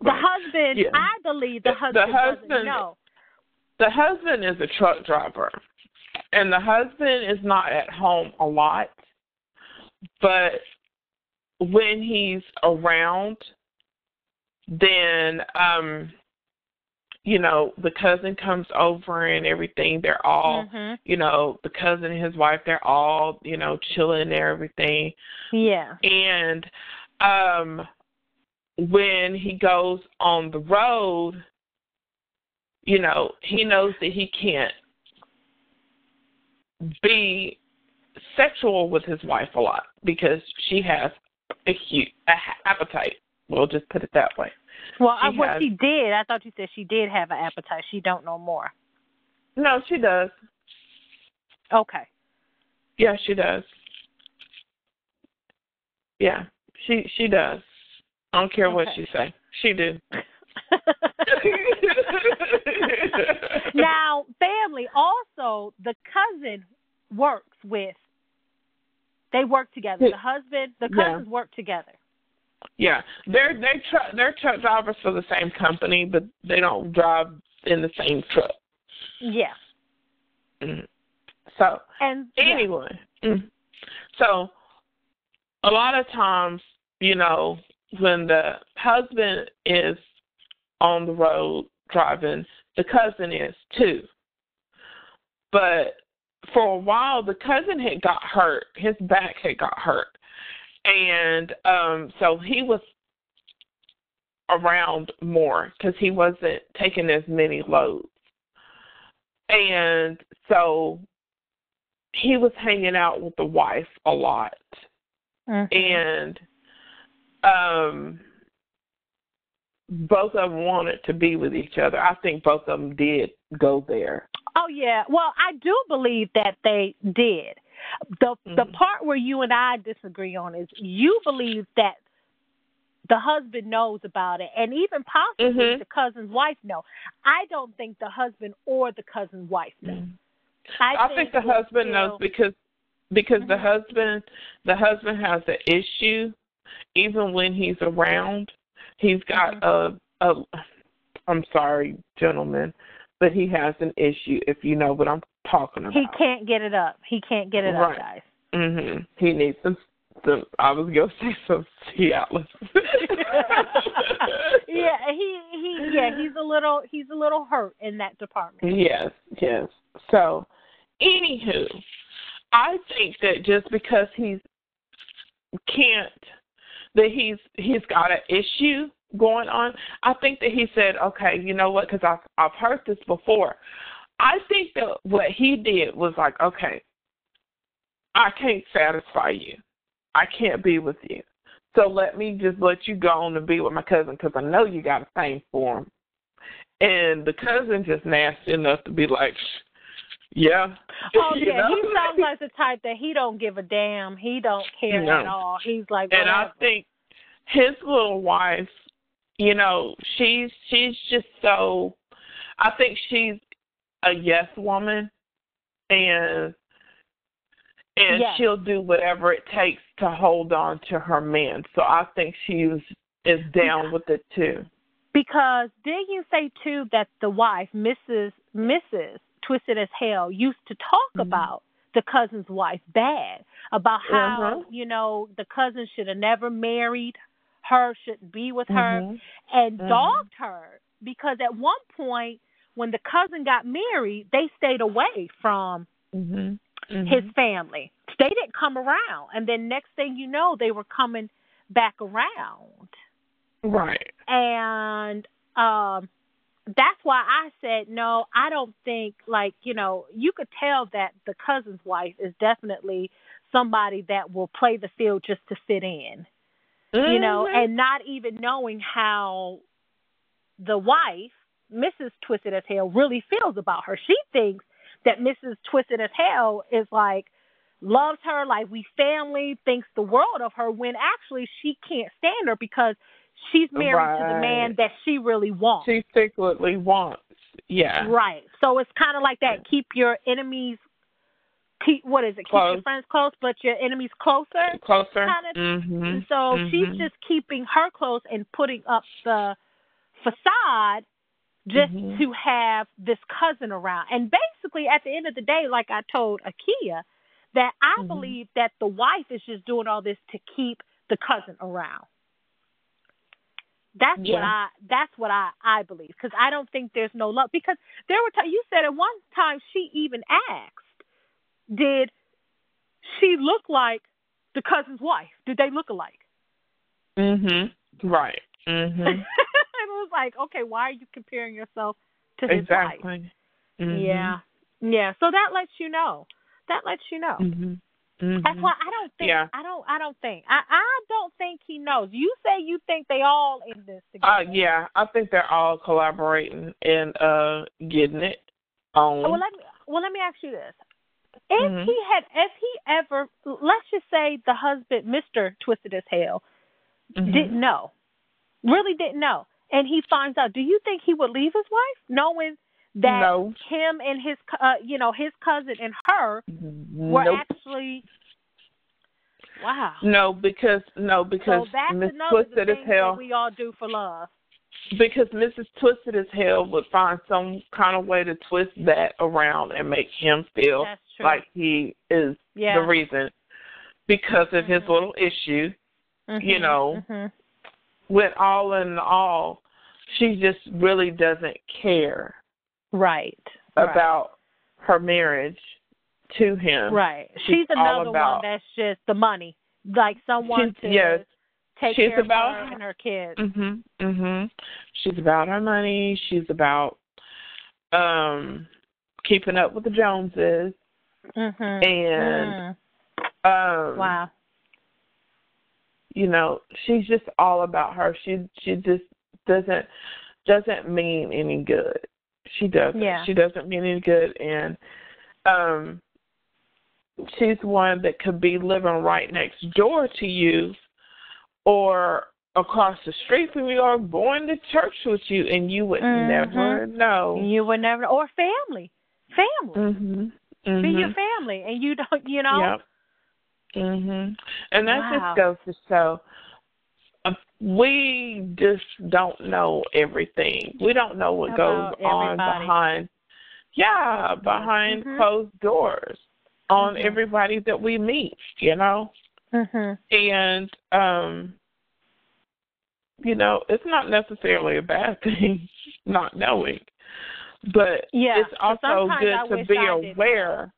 The Right. husband, Yeah. I believe the The- the husband, doesn't husband- know. The husband is a truck driver, and the husband is not at home a lot. But when he's around, then um, you know the cousin comes over and everything. They're all, Mhm. you know, the cousin and his wife. They're all, you know, chilling and everything. Yeah. And um when he goes on the road, you know, he knows that he can't be sexual with his wife a lot because she has a huge a appetite. We'll just put it that way. Well, I, She uh, what has- she did, I thought you said she did have an appetite. She don't know more. No, she does. Okay. Yeah, she does. Yeah, she she does. I don't care what Okay. she say. She do. [laughs] [laughs] now, family also the cousin works with. They work together. The husband, the cousins Yeah. work together. Yeah, they're they tr- they're truck drivers for the same company, but they don't drive in the same truck. Yeah. Mm. So And yeah. anyway, mm. so a lot of times, you know, when the husband is on the road driving, the cousin is too. But for a while, the cousin had got hurt. His back had got hurt, and um, so he was around more because he wasn't taking as many loads. And so he was hanging out with the wife a lot. Mhm. And um both of them wanted to be with each other. I think both of them did go there. Oh yeah. Well, I do believe that they did. The the Mhm. part where you and I disagree on is you believe that the husband knows about it and even possibly Mhm. the cousin's wife know. I don't think the husband or the cousin's wife know. I, I think the it's husband knows because because the Mhm. husband the husband has an issue even when he's around. He's got Mhm. a a I'm sorry, gentlemen, but he has an issue if you know what I'm talking about. he can't get it up. He can't get it Right. up, guys. Mhm. He needs some some I was gonna say some Cialis. [laughs] yeah, he he yeah, he's a little he's a little hurt in that department. Yes, yes. So, anywho, I think that just because he's can't, that he's he's got an issue going on. I think that he said, okay, you know what? Because I've I've heard this before. I think that what he did was like, okay, I can't satisfy you. I can't be with you. So let me just let you go on and be with my cousin because I know you got a thing for him. And the cousin just nasty enough to be like, yeah. Oh [laughs] yeah, know? he sounds like the type that he don't give a damn. He don't care No. at all. He's like and I think his little wife, you know, she's she's just so. I think she's a yes woman, and and Yes. she'll do whatever it takes to hold on to her man. So I think she was is down with it too. Because didn't you say too that the wife, Mrs. Mrs. Twisted as Hell, used to talk Mhm. about the cousin's wife bad about how Uh-huh. you know the cousin should have never married her, shouldn't be with her, Mhm. and Mhm. dogged her because at one point when the cousin got married, they stayed away from Mhm. his Mhm. family. They didn't come around, and then next thing you know, they were coming back around, right. and um, that's why I said no. I don't think like you know you could tell that the cousin's wife is definitely somebody that will play the field just to fit in, you know, Mhm. and not even knowing how the wife, Mrs. Twisted as Hell, really feels about her. She thinks that Mrs. Twisted as Hell is like loves her like we family, thinks the world of her when actually she can't stand her because she's married to the man that she really wants. she secretly wants. Yeah. Right. So it's kind of like that. Keep your enemies. Keep what is it? Keep your Close. friends close, but your enemies closer. Closer. Kinda- Mhm. So she's Mhm. just keeping her close and putting up the facade just Mhm. to have this cousin around. And basically, at the end of the day, like I told Akia, that I Mhm. believe that the wife is just doing all this to keep the cousin around. That's what I. That's what I. I believe because I don't think there's no love because there were times you said at one time she even asked, did she look like the cousin's wife? Did they look alike? Mhm. Right. Mhm. [laughs] and it was like, okay, why are you comparing yourself to his wife? exactly. Mhm. Yeah, yeah. So that lets you know. That lets you know. Mhm. Mhm. That's why I don't think. Yeah. I don't. I don't think. I. I don't think he knows. You say you think they all in this together. Uh, yeah, I think they're all collaborating and uh getting it on. Well, let me. Well, let me ask you this: If Mhm. he had, if he ever, let's just say the husband, Mister Twisted as Hell, Mhm. didn't know, really didn't know, and he finds out, do you think he would leave his wife knowing that no. him and his uh, you know his cousin and her were nope. actually wow no because no because so that's Miss another Twisted as hell we all do for love because Mrs. Twisted as hell would find some kind of way to twist that around and make him feel like he is yeah. the reason because of his Mhm. little issue Mhm, you know. mhm. with all in all she just really doesn't care right about her marriage to him right She's she's another about- one that's just the money like someone to yes. take She's care about- of her and her kids Mhm. Mhm. She's about her money. She's about um keeping up with the Joneses mhm and Mm. um wow you know, she's just all about her. She she just doesn't doesn't mean any good. She doesn't. Yeah. She doesn't mean any good and um she's one that could be living right next door to you or across the street from you or going to church with you and you would Mhm. never know. you would never or family family Mhm. be your Mhm. family and you don't you know Yep. Mhm. And that Wow. just goes to show we just don't know everything. We don't know what goes on everybody. behind yeah, behind Mhm. closed doors on Mhm. everybody that we meet, you know? mhm And um you know, it's not necessarily a bad [laughs] thing not knowing. But Yeah, it's also good I to be aware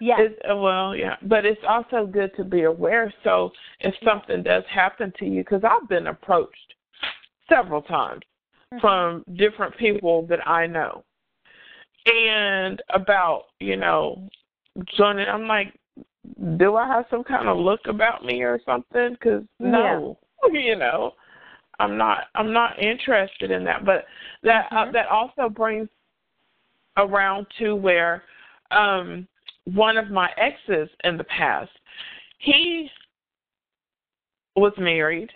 yeah it's, uh, well, yeah, but it's also good to be aware. So if something does happen to you, because I've been approached several times Mhm. from different people that I know, and about you know joining. I'm like, do I have some kind of look about me or something? Because no, [laughs] you know, I'm not. I'm not interested in that. But that uh, Mhm. that also brings around to where um one of my exes in the past, he was married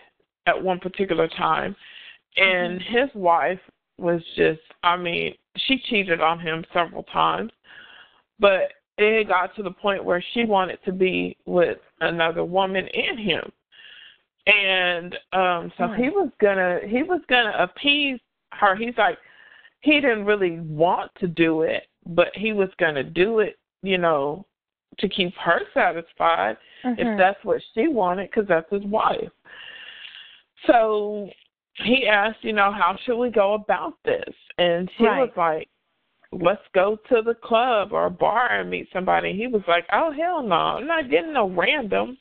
at one particular time, and his wife was just, I mean, she cheated on him several times, but it got to the point where she wanted to be with another woman and him. And um so he was gonna he was gonna appease her. He's like he didn't really want to do it, but he was gonna do it you know, to keep her satisfied if Mhm. that's what she wanted, because that's his wife. So he asked, you know, how should we go about this? And she Right. was like, let's go to the club or a bar and meet somebody. He was like, oh, hell no, I'm not getting no random.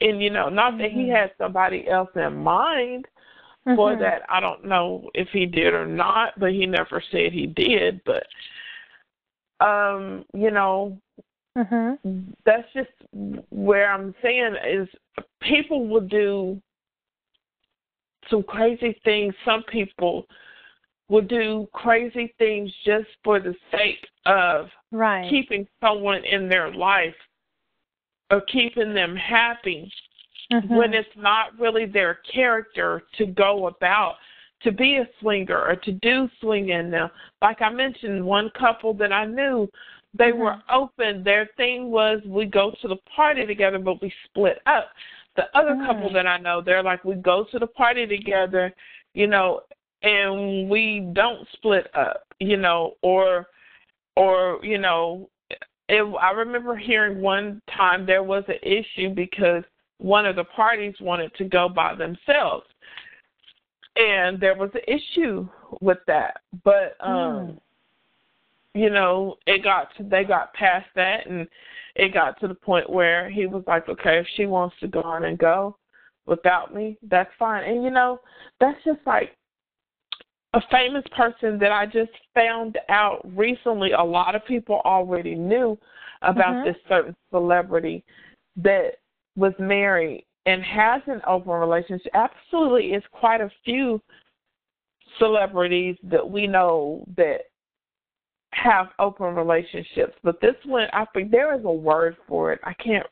And, you know, not that he Mhm. had somebody else in mind for Mhm. that. I don't know if he did or not, but he never said he did. But, um, you know, Mhm. that's just where I'm saying is people will do some crazy things. Some people will do crazy things just for the sake of Right. keeping someone in their life or keeping them happy Mhm. when it's not really their character to go about to be a swinger or to do swinging now like i mentioned one couple that i knew they Mhm. were open their thing was we go to the party together but we split up the other Mm. couple that i know they're like we go to the party together you know and we don't split up you know or or you know it, i remember hearing one time there was an issue because one of the parties wanted to go by themselves and there was an issue with that but um Mm. you know it got to they got past that and it got to the point where he was like okay if she wants to go on and go without me that's fine and you know that's just like a famous person that I just found out recently a lot of people already knew about Mhm. this certain celebrity that was married and has an open relationship. Absolutely, it's quite a few celebrities that we know that have open relationships, but this one, I think there is a word for it. I can't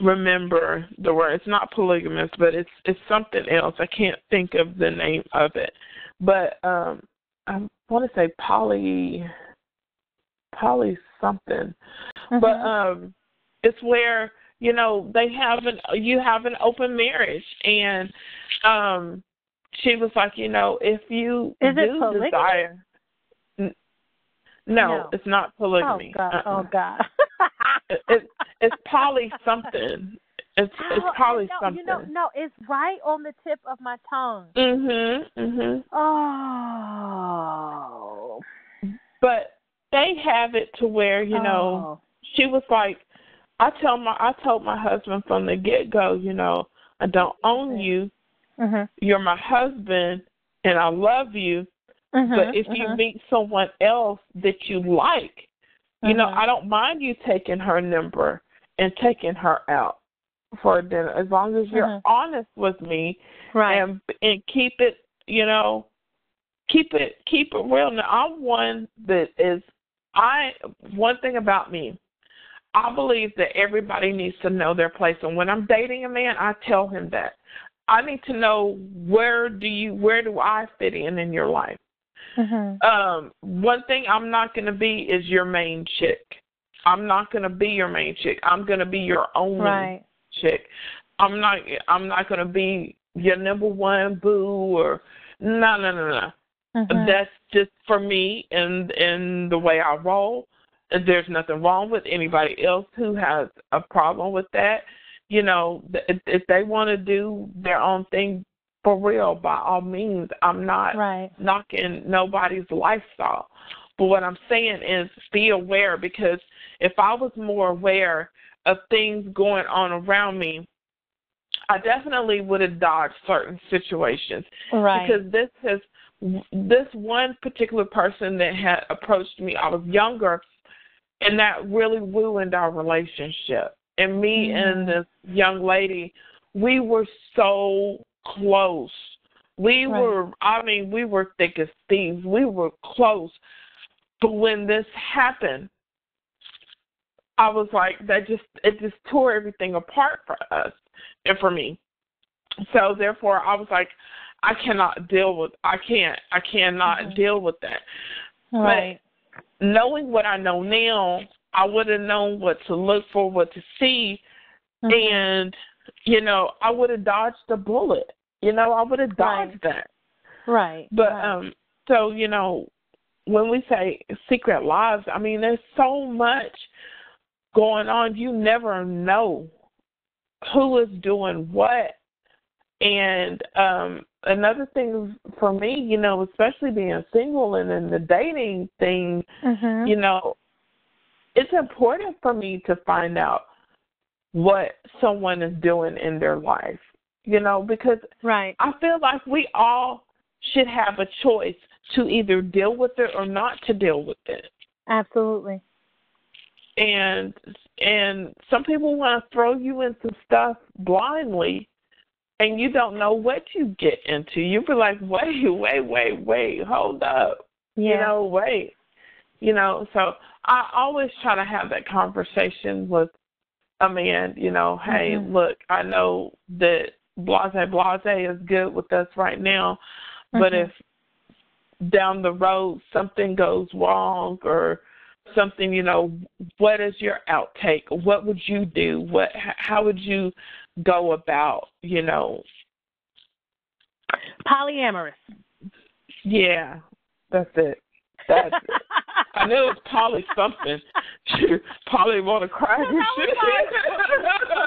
remember the word. It's not polygamous, but it's it's something else. I can't think of the name of it. But um I want to say poly poly something. Mhm. But um it's where you know they have an you have an open marriage and um she was like you know if you Is do desire N- no, No. it's not polygamy oh God. Uh-uh. Oh God. it, it, it's poly something it's it's Oh, poly know, something You know, no, it's right on the tip of my tongue. mhm mhm Oh. but they have it to where you know Oh. she was like i tell my i told my husband from the get go you know i don't own you Mhm. you're my husband and I love you, Mhm. but if you mhm, meet someone else that you like, you know, mhm. I don't mind you taking her number and taking her out for dinner as long as you're Mhm. honest with me right. and and keep it, you know, keep it keep it real. Now I'm one that is I one thing about me, I believe that everybody needs to know their place and when I'm dating a man, I tell him that. I need to know where do you where do I fit in in your life. Mhm. Um, one thing I'm not going to be is your main chick. I'm not going to be your main chick. I'm going to be your only Right. chick. I'm not. I'm not going to be your number one boo or no, no, no, no. Mhm. That's just for me and and the way I roll. There's nothing wrong with anybody else who has a problem with that. You know, th- if, if they want to do their own thing for real, by all means, I'm not right. knocking nobody's lifestyle. But what I'm saying is be aware because if I was more aware of things going on around me, I definitely would have dodged certain situations Right. because this has this one particular person that had approached me i was younger and that really ruined our relationship and me and Mm. this young lady we were so close we Right. were i mean we were thick as thieves we were close but when this happened i was like that just it just tore everything apart for us and for me so therefore i was like i cannot deal with i can't i cannot Mhm. deal with that right. Knowing what i know now i would have known what to look for what to see Mhm. and you know i would have dodged a bullet you know i would have Right. dodged that right. but right. um so you know when we say secret lives i mean there's so much going on you never know who is doing what and um another thing for me you know especially being single and in the dating thing Mhm. you know it's important for me to find out what someone is doing in their life you know because right. I feel like we all should have a choice to either deal with it or not to deal with it. Absolutely. And and some people want to throw you into stuff blindly and you don't know what you get into. You be like, "Wait, [laughs] wait, wait, wait. Hold up." Yeah. You know, wait. You know, so I always try to have that conversation with a man, you know, hey, Mhm. look, I know that blase blase is good with us right now, but Mhm. if down the road something goes wrong or something, you know, what is your outtake? What would you do? What how would you go about, you know, Polyamorous. yeah, that's it. That's it. I knew it was Polly something. Polly want to cry and I was like,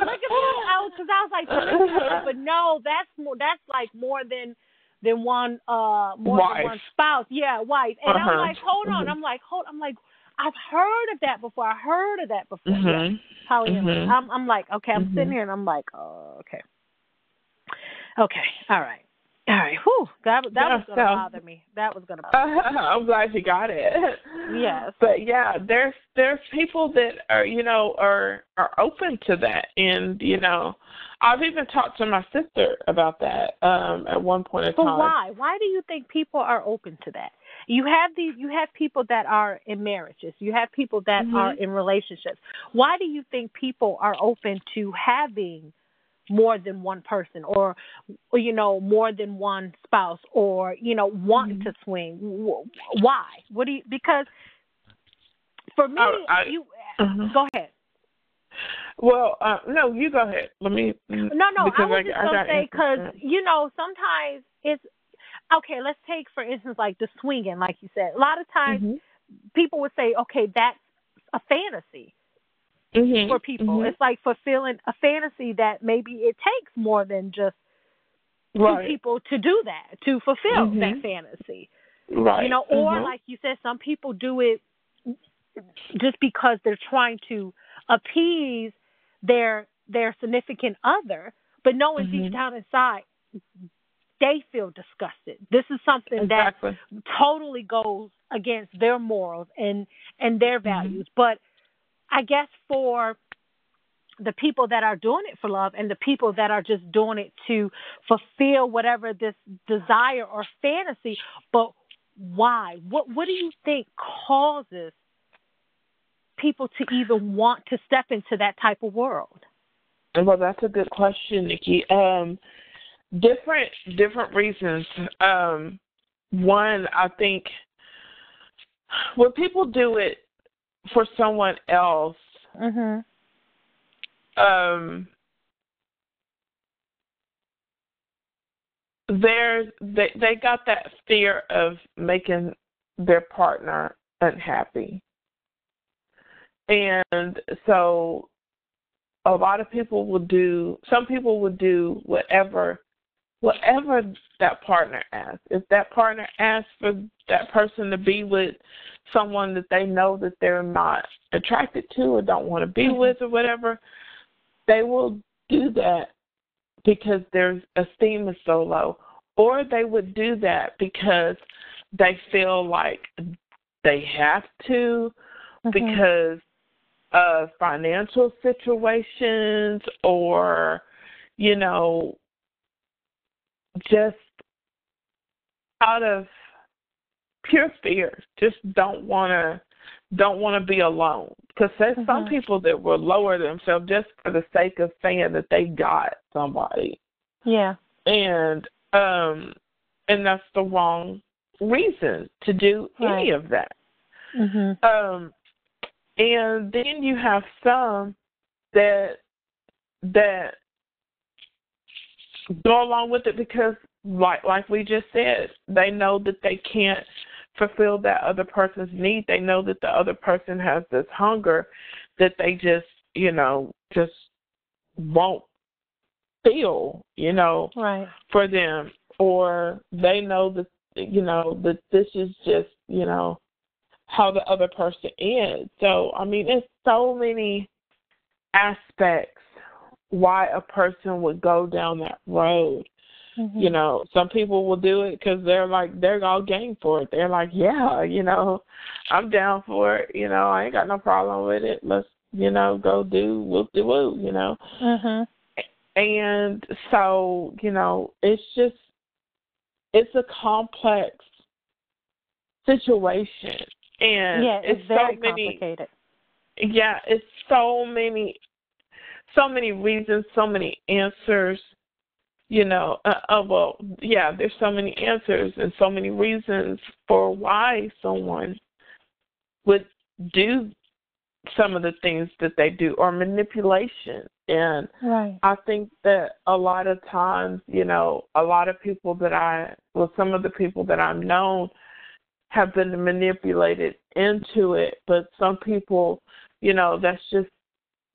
Look at I was because I was like, but no, that's more. That's like more than than one. Uh, more Wife. than one spouse. Yeah, wife. And Uh-huh. I'm like, hold on. Mhm. I'm like, hold. I'm like, I've heard of that before. I heard of that before. Yeah, Mhm. polyamorous. Mhm. I'm, I'm like, okay. I'm sitting Mhm. here and I'm like, oh, okay, okay, all right, all right. Whew, that that Yeah, was gonna so- bother me. That was gonna. [laughs] Bother me. I'm glad you got it. Yes. But yeah, there's there's people that are you know are are open to that, and you know, I've even talked to my sister about that um at one point in But time. why? Why do you think people are open to that? You have these you have people that are in marriages. You have people that Mhm. are in relationships. Why do you think people are open to having more than one person or, or you know more than one spouse or you know wanting Mhm. to swing why what do you because for me Oh, I- you Mhm. go ahead Well, uh, no, you go ahead. Let me. no no i because was just gonna say because you know sometimes it's okay let's take for instance like the swinging like you said a lot of times Mhm. people would say okay that's a fantasy Mhm. for people Mhm. it's like fulfilling a fantasy that maybe it takes more than just two people to do that to fulfill that fantasy Right. you know or Mhm. like you said some people do it just because they're trying to appease their their significant other but knowing deep down inside they feel disgusted this is something exactly. that totally goes against their morals and and their Mm-hmm. values but i guess for the people that are doing it for love and the people that are just doing it to fulfill whatever this desire or fantasy but why what what do you think causes people to even want to step into that type of world Well, that's a good question, Nikki. Um, different different reasons. Um, one, I think when people do it for someone else, mhm um, there's they they got that fear of making their partner unhappy, and so a lot of people will do. Some people will do whatever whatever that partner asks. If that partner asks for that person to be with someone that they know that they're not attracted to or don't want to be Mhm. with or whatever, they will do that because their esteem is so low. Or they would do that because they feel like they have to Mhm. because of financial situations or, you know, just out of pure fear, just don't want to don't want to be alone. Because there's some Mhm. people that will lower themselves just for the sake of saying that they got somebody, yeah and um, and that's the wrong reason to do any of that. mhm Um, and then you have some that that go along with it because, like like we just said, they know that they can't fulfill that other person's need. They know that the other person has this hunger that they just, you know, just won't feel, you know, right. for them. Or they know that you know that this is just you know how the other person is. So i mean it's so many aspects why a person would go down that road. Mhm. you know some people will do it because they're like they're all game for it. They're like yeah [laughs] you know i'm down for it. You know i ain't got no problem with it. Let's you know go do whoop de woo you know. Mhm and so you know it's just it's a complex situation. And yeah it's, very so many complicated. Yeah it's so many so many reasons so many answers you know uh, uh, well yeah there's so many answers and so many reasons for why someone would do some of the things that they do or manipulation. And right. I think that a lot of times, you know, a lot of people that I, well, some of the people that I've known have been manipulated into it, but some people, you know, that's just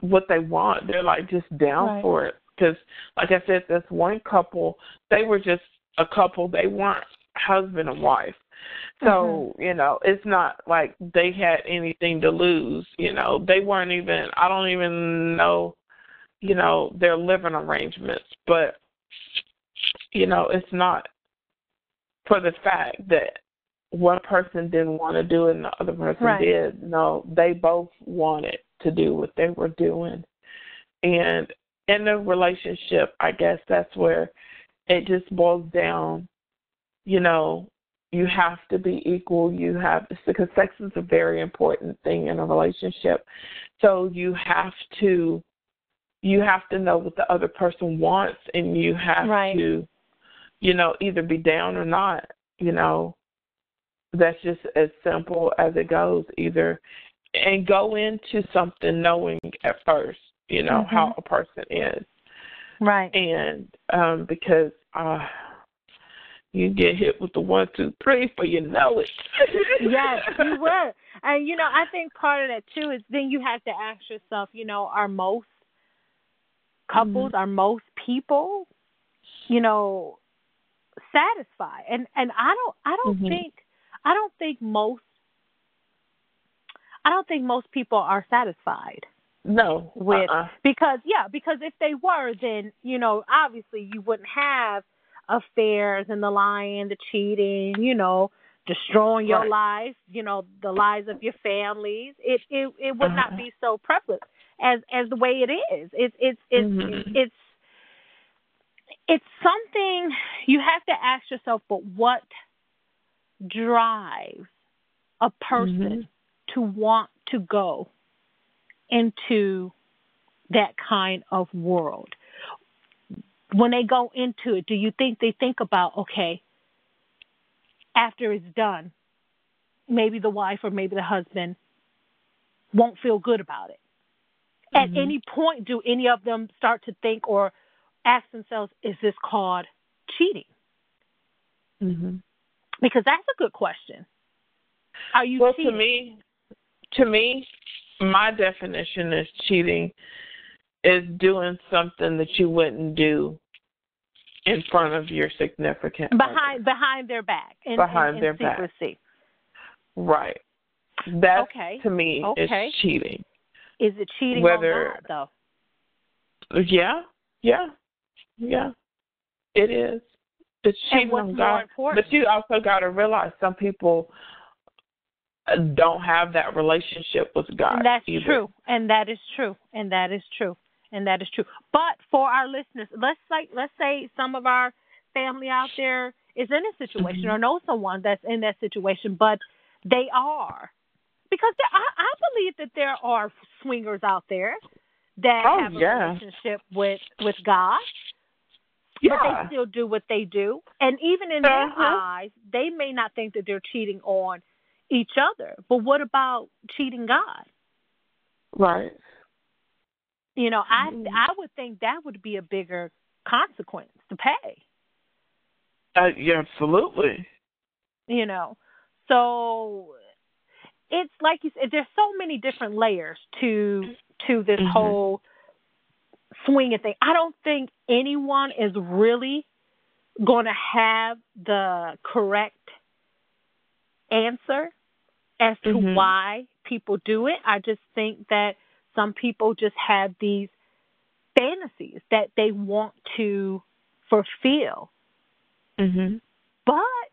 what they want. They're like just down Right. for it. Because, like I said, this one couple, they were just a couple. They weren't husband and wife. So, mm-hmm. you know, it's not like they had anything to lose. You know, they weren't even, I don't even know you know their living arrangements but you know it's not for the fact that one person didn't want to do it and the other person Right. did no they both wanted to do what they were doing and in a relationship i guess that's where it just boils down you know you have to be equal. You have because sex is a very important thing in a relationship. So you have to you have to know what the other person wants and you have right. to you know either be down or not you know that's just as simple as it goes either and go into something knowing at first you know mm-hmm. how a person is right and um because uh you get hit with the one two three for you know it yes you [laughs] were and you know i think part of that too is then you have to ask yourself you know are most couples mm-hmm. are most people you know satisfied and and i don't i don't mm-hmm. think i don't think most i don't think most people are satisfied no with uh-uh. because yeah because if they were then you know obviously you wouldn't have affairs and the lying the cheating you know destroying your right. life you know the lives of your families it it it would uh-huh. not be so prevalent as as the way it is it's it's it's mm-hmm. it's it's something you have to ask yourself but what drives a person mm-hmm. To want to go into that kind of world when they go into it do you think they think about okay after it's done maybe the wife or maybe the husband won't feel good about it mm-hmm. at any point do any of them start to think or ask themselves, is this called cheating? Mm-hmm. Because that's a good question. Are you well, cheating? to me, to me, my definition is cheating is doing something that you wouldn't do in front of your significant behind other. behind their back in, behind in, in their secrecy. back. Right. That okay. to me okay. is cheating. Is it cheating Whether, though? Yeah, yeah, yeah. It is. It's cheating on God. important? But you also got to realize some people don't have that relationship with God. And that's either. true. And that is true. And that is true. And that is true. But for our listeners, let's say let's say some of our family out there is in a situation mm-hmm. or know someone that's in that situation, but they are because there, I, I believe that there are swingers out there that oh, have a yeah. relationship with with God. Yeah. But they still do what they do. And even in uh-huh. their eyes, they may not think that they're cheating on each other. But what about cheating God? Right. You know, I Mm-hmm. I would think that would be a bigger consequence to pay. Uh, yeah, absolutely. You know, so it's like you said. There's so many different layers to to this Mhm. whole swinging thing. I don't think anyone is really going to have the correct answer as to Mhm. why people do it. I just think that some people just have these fantasies that they want to fulfill. Mhm. But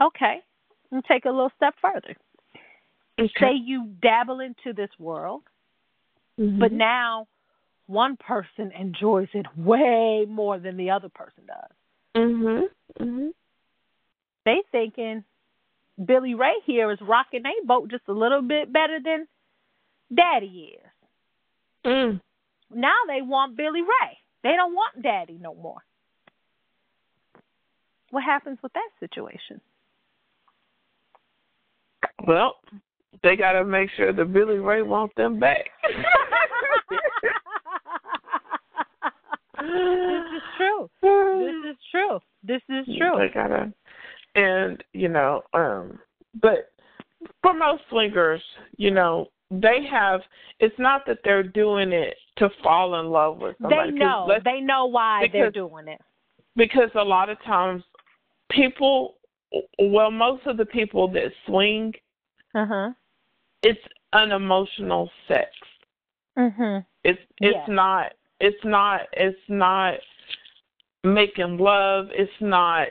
okay, let's take a little step further. Okay. Say you dabble into this world, Mhm. but now one person enjoys it way more than the other person does. Mhm. Mhm. They thinking Billy Ray here is rocking a boat just a little bit better than Daddy is. Mm. Now they want Billy Ray. They don't want Daddy no more. What happens with that situation? Well, they got to make sure that Billy Ray wants them back. [laughs] [laughs] this is true. This is true. This is true. They gotta, and you know, um, but for most swingers, you know, they have. It's not that they're doing it to fall in love with somebody. They know. They know why they're doing it. because a lot of times people well most of the people that swing Uh huh. it's unemotional sex Mhm. it's it's Yes. not it's not it's not making love it's not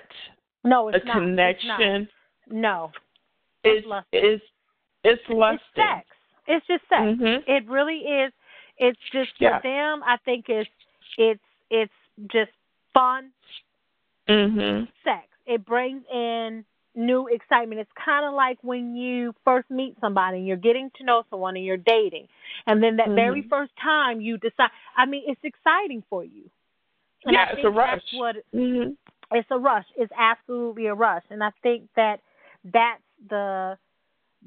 No, a not. connection It's not. No, it's lust. it's it's lusting it's sex. It's just sex. Mhm. It really is. It's just for Yeah. them. I think it's it's it's just fun mhm sex. it brings in new excitement. It's kind of like when you first meet somebody and you're getting to know someone and you're dating. And then that mm-hmm. very first time you decide, I mean, it's exciting for you. And yeah, it's a rush. what, mm-hmm. It's a rush. It's absolutely a rush. And I think that that's the,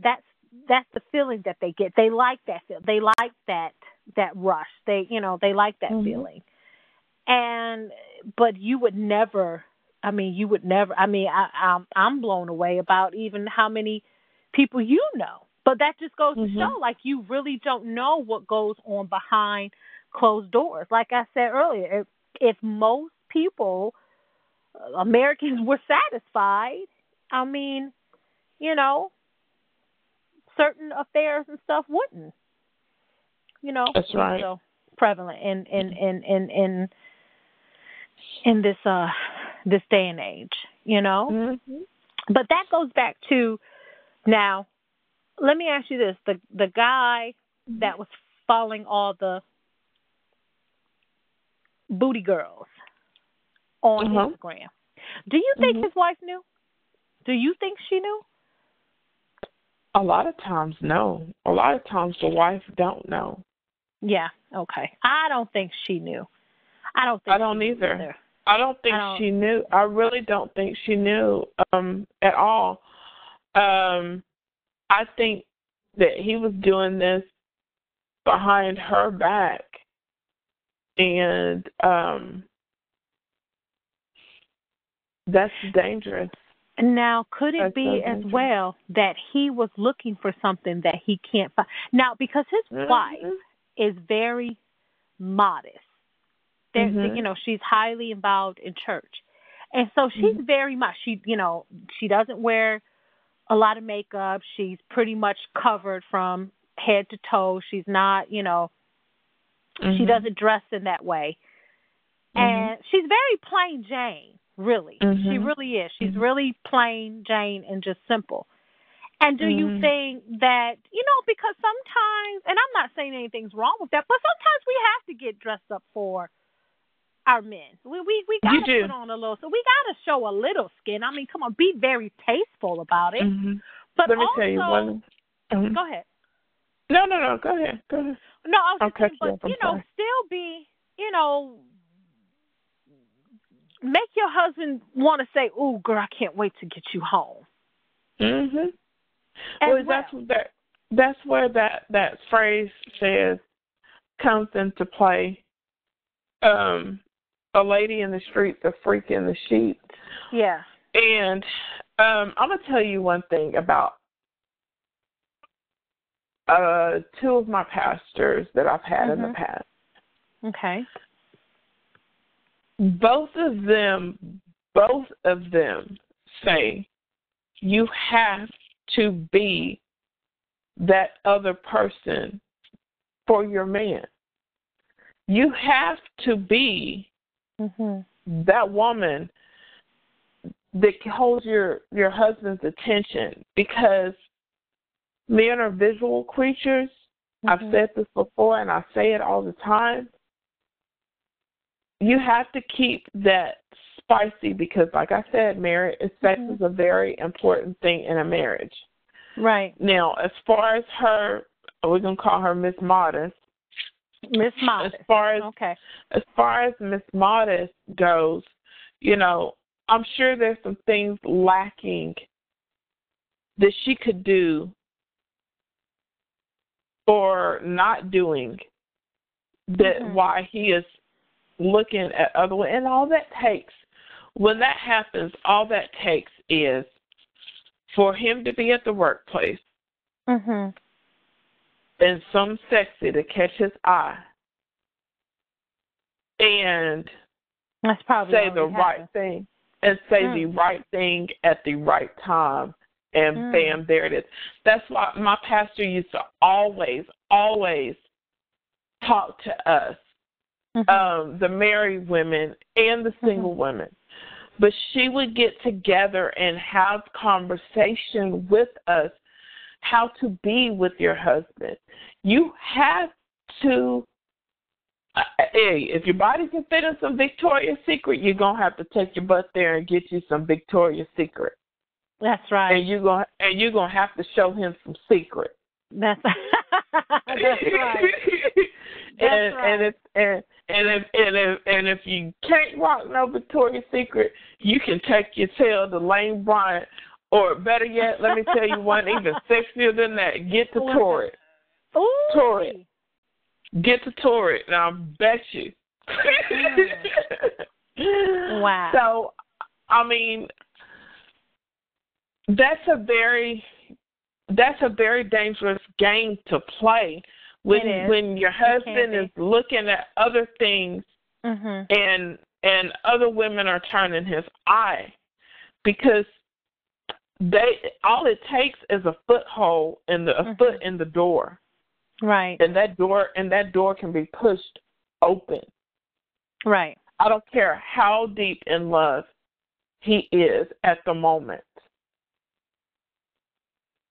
that's, that's the feeling that they get. They like that feel. They like that, that rush. They, you know, they like that mm-hmm. feeling. And, but you would never I mean, you would never. I mean, I, I'm I'm blown away about even how many people you know. But that just goes mm-hmm. to show, like you really don't know what goes on behind closed doors. Like I said earlier, if, if most people, Americans, were satisfied, I mean, you know, certain affairs and stuff wouldn't. You know, that's right. So prevalent in in in in in in this uh this day and age, you know? Mm-hmm. But that goes back to now, let me ask you this. The the guy that was following all the booty girls on uh-huh. Instagram. Do you think mm-hmm. his wife knew? Do you think she knew? A lot of times no. A lot of times the wife don't know. Yeah, okay. I don't think she knew. I don't think I don't either. either. I don't think I don't, she knew. I really don't think she knew um at all. Um I think that he was doing this behind her back and um that's dangerous. Now, could it that's be so as well that he was looking for something that he can't find? Now, because his mm-hmm. wife is very modest, mm-hmm. you know she's highly involved in church and so she's mm-hmm. very much she you know she doesn't wear a lot of makeup she's pretty much covered from head to toe she's not you know mm-hmm. she doesn't dress in that way mm-hmm. and she's very plain jane really she Mm-hmm. really is she's really plain jane and just simple and do you think that, you know, because sometimes, and I'm not saying anything's wrong with that, but sometimes we have to get dressed up for our men. We we we gotta put on a little, so we gotta show a little skin. I mean, come on, be very tasteful about it. Mm-hmm. But let me also, tell you one. Mm-hmm. Go ahead. No, no, no. Go ahead. Go ahead. No, I was I'll just saying, but you know, still be, you know, make your husband want to say, "Oh, girl, I can't wait to get you home." Mhm. Well, well, that's that. That's where that that phrase says comes into play. Um, a lady in the street, the freak in the sheet. Yeah. And um, I'm gonna tell you one thing about uh, two of my pastors that I've had mm-hmm. in the mm-hmm. past. Okay. Both of them, both of them say you have to be that other person for your man. You have to be mm-hmm. that woman that holds your your husband's attention because men are visual creatures. Mm-hmm. I've said this before and I say it all the time. You have to keep that spicy because like I said, marriage sex mm-hmm. is a very important thing in a marriage. Right. Now, as far as her we're gonna call her Miss Modest. Miss Modest. As far as okay. As far as Miss Modest goes, you know, I'm sure there's some things lacking that she could do or not doing that mm-hmm. why he is looking at other and all that takes when that happens all that takes is for him to be at the workplace mhm and some sexy to catch his eye and That's probably say the right thing and say mm. the right thing at the right time. And mm. bam there it is. That's why my pastor used to always always talk to us mm-hmm. um the married women and the single mm-hmm. women but she would get together and have conversation with us how to be with your husband. You have to hey, if your body can fit in some Victoria's Secret, you're gonna have to take your butt there and get you some Victoria's Secret. That's right. And you're gonna and you're gonna have to show him some secret. That's [laughs] that's right. [laughs] And right. and if and and if and if and if you can't rock no Victoria's Secret, you can take your tail to Lane Bryant, or better yet, let me tell you one even [laughs] sexier than that. Get to Torrid. Torrid. Get to Torrid. Now I bet you. [laughs] Wow. So, I mean, that's a very that's a very dangerous game to play when when your husband is looking at other things Mhm. and and other women are turning his eye because they all it takes is a foothold and a Mhm. foot in the door Right. and that door and that door can be pushed open Right. I don't care how deep in love he is at the moment.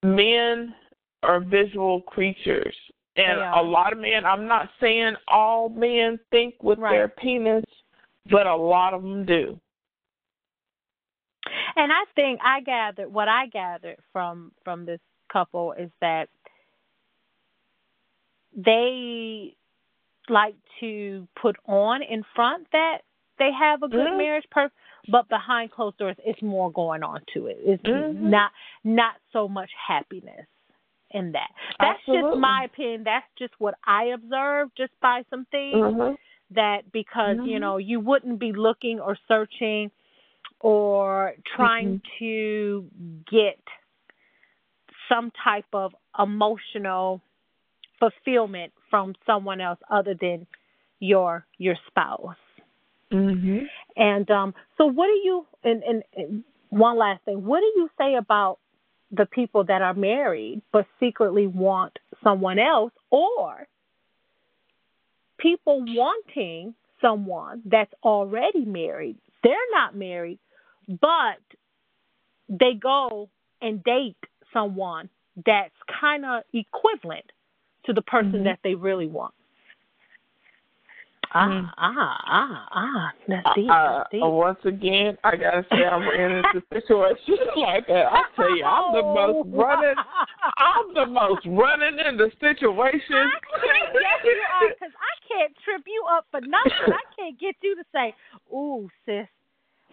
Men are visual creatures. And a lot of men, I'm not saying all men think with Right. their penis, but a lot of them do. And I think I gathered what I gathered from from this couple is that they like to put on in front that they have a good Mhm. marriage per but behind closed doors it's more going on to it. It's Mhm. not not so much happiness in that. That's just my opinion. That's just what I observed just by some things Mhm. that because you Mhm. know you wouldn't be looking or searching or trying Mhm. to get some type of emotional fulfillment from someone else other than your your spouse Mhm. and um so what do you and, and, and one last thing what do you say about the people that are married but secretly want someone else or people wanting someone that's already married they're not married but they go and date someone that's kind of equivalent to the person Mhm. that they really want ah Mhm. ah ah ah that's deep Uh, that's deep uh, once again, I gotta say I ran into situations [laughs] like that. I tell you, I'm the most running. I'm the most running in the situation. can't you up because I can't trip you up for nothing. I can't get you to say, "Ooh, sis,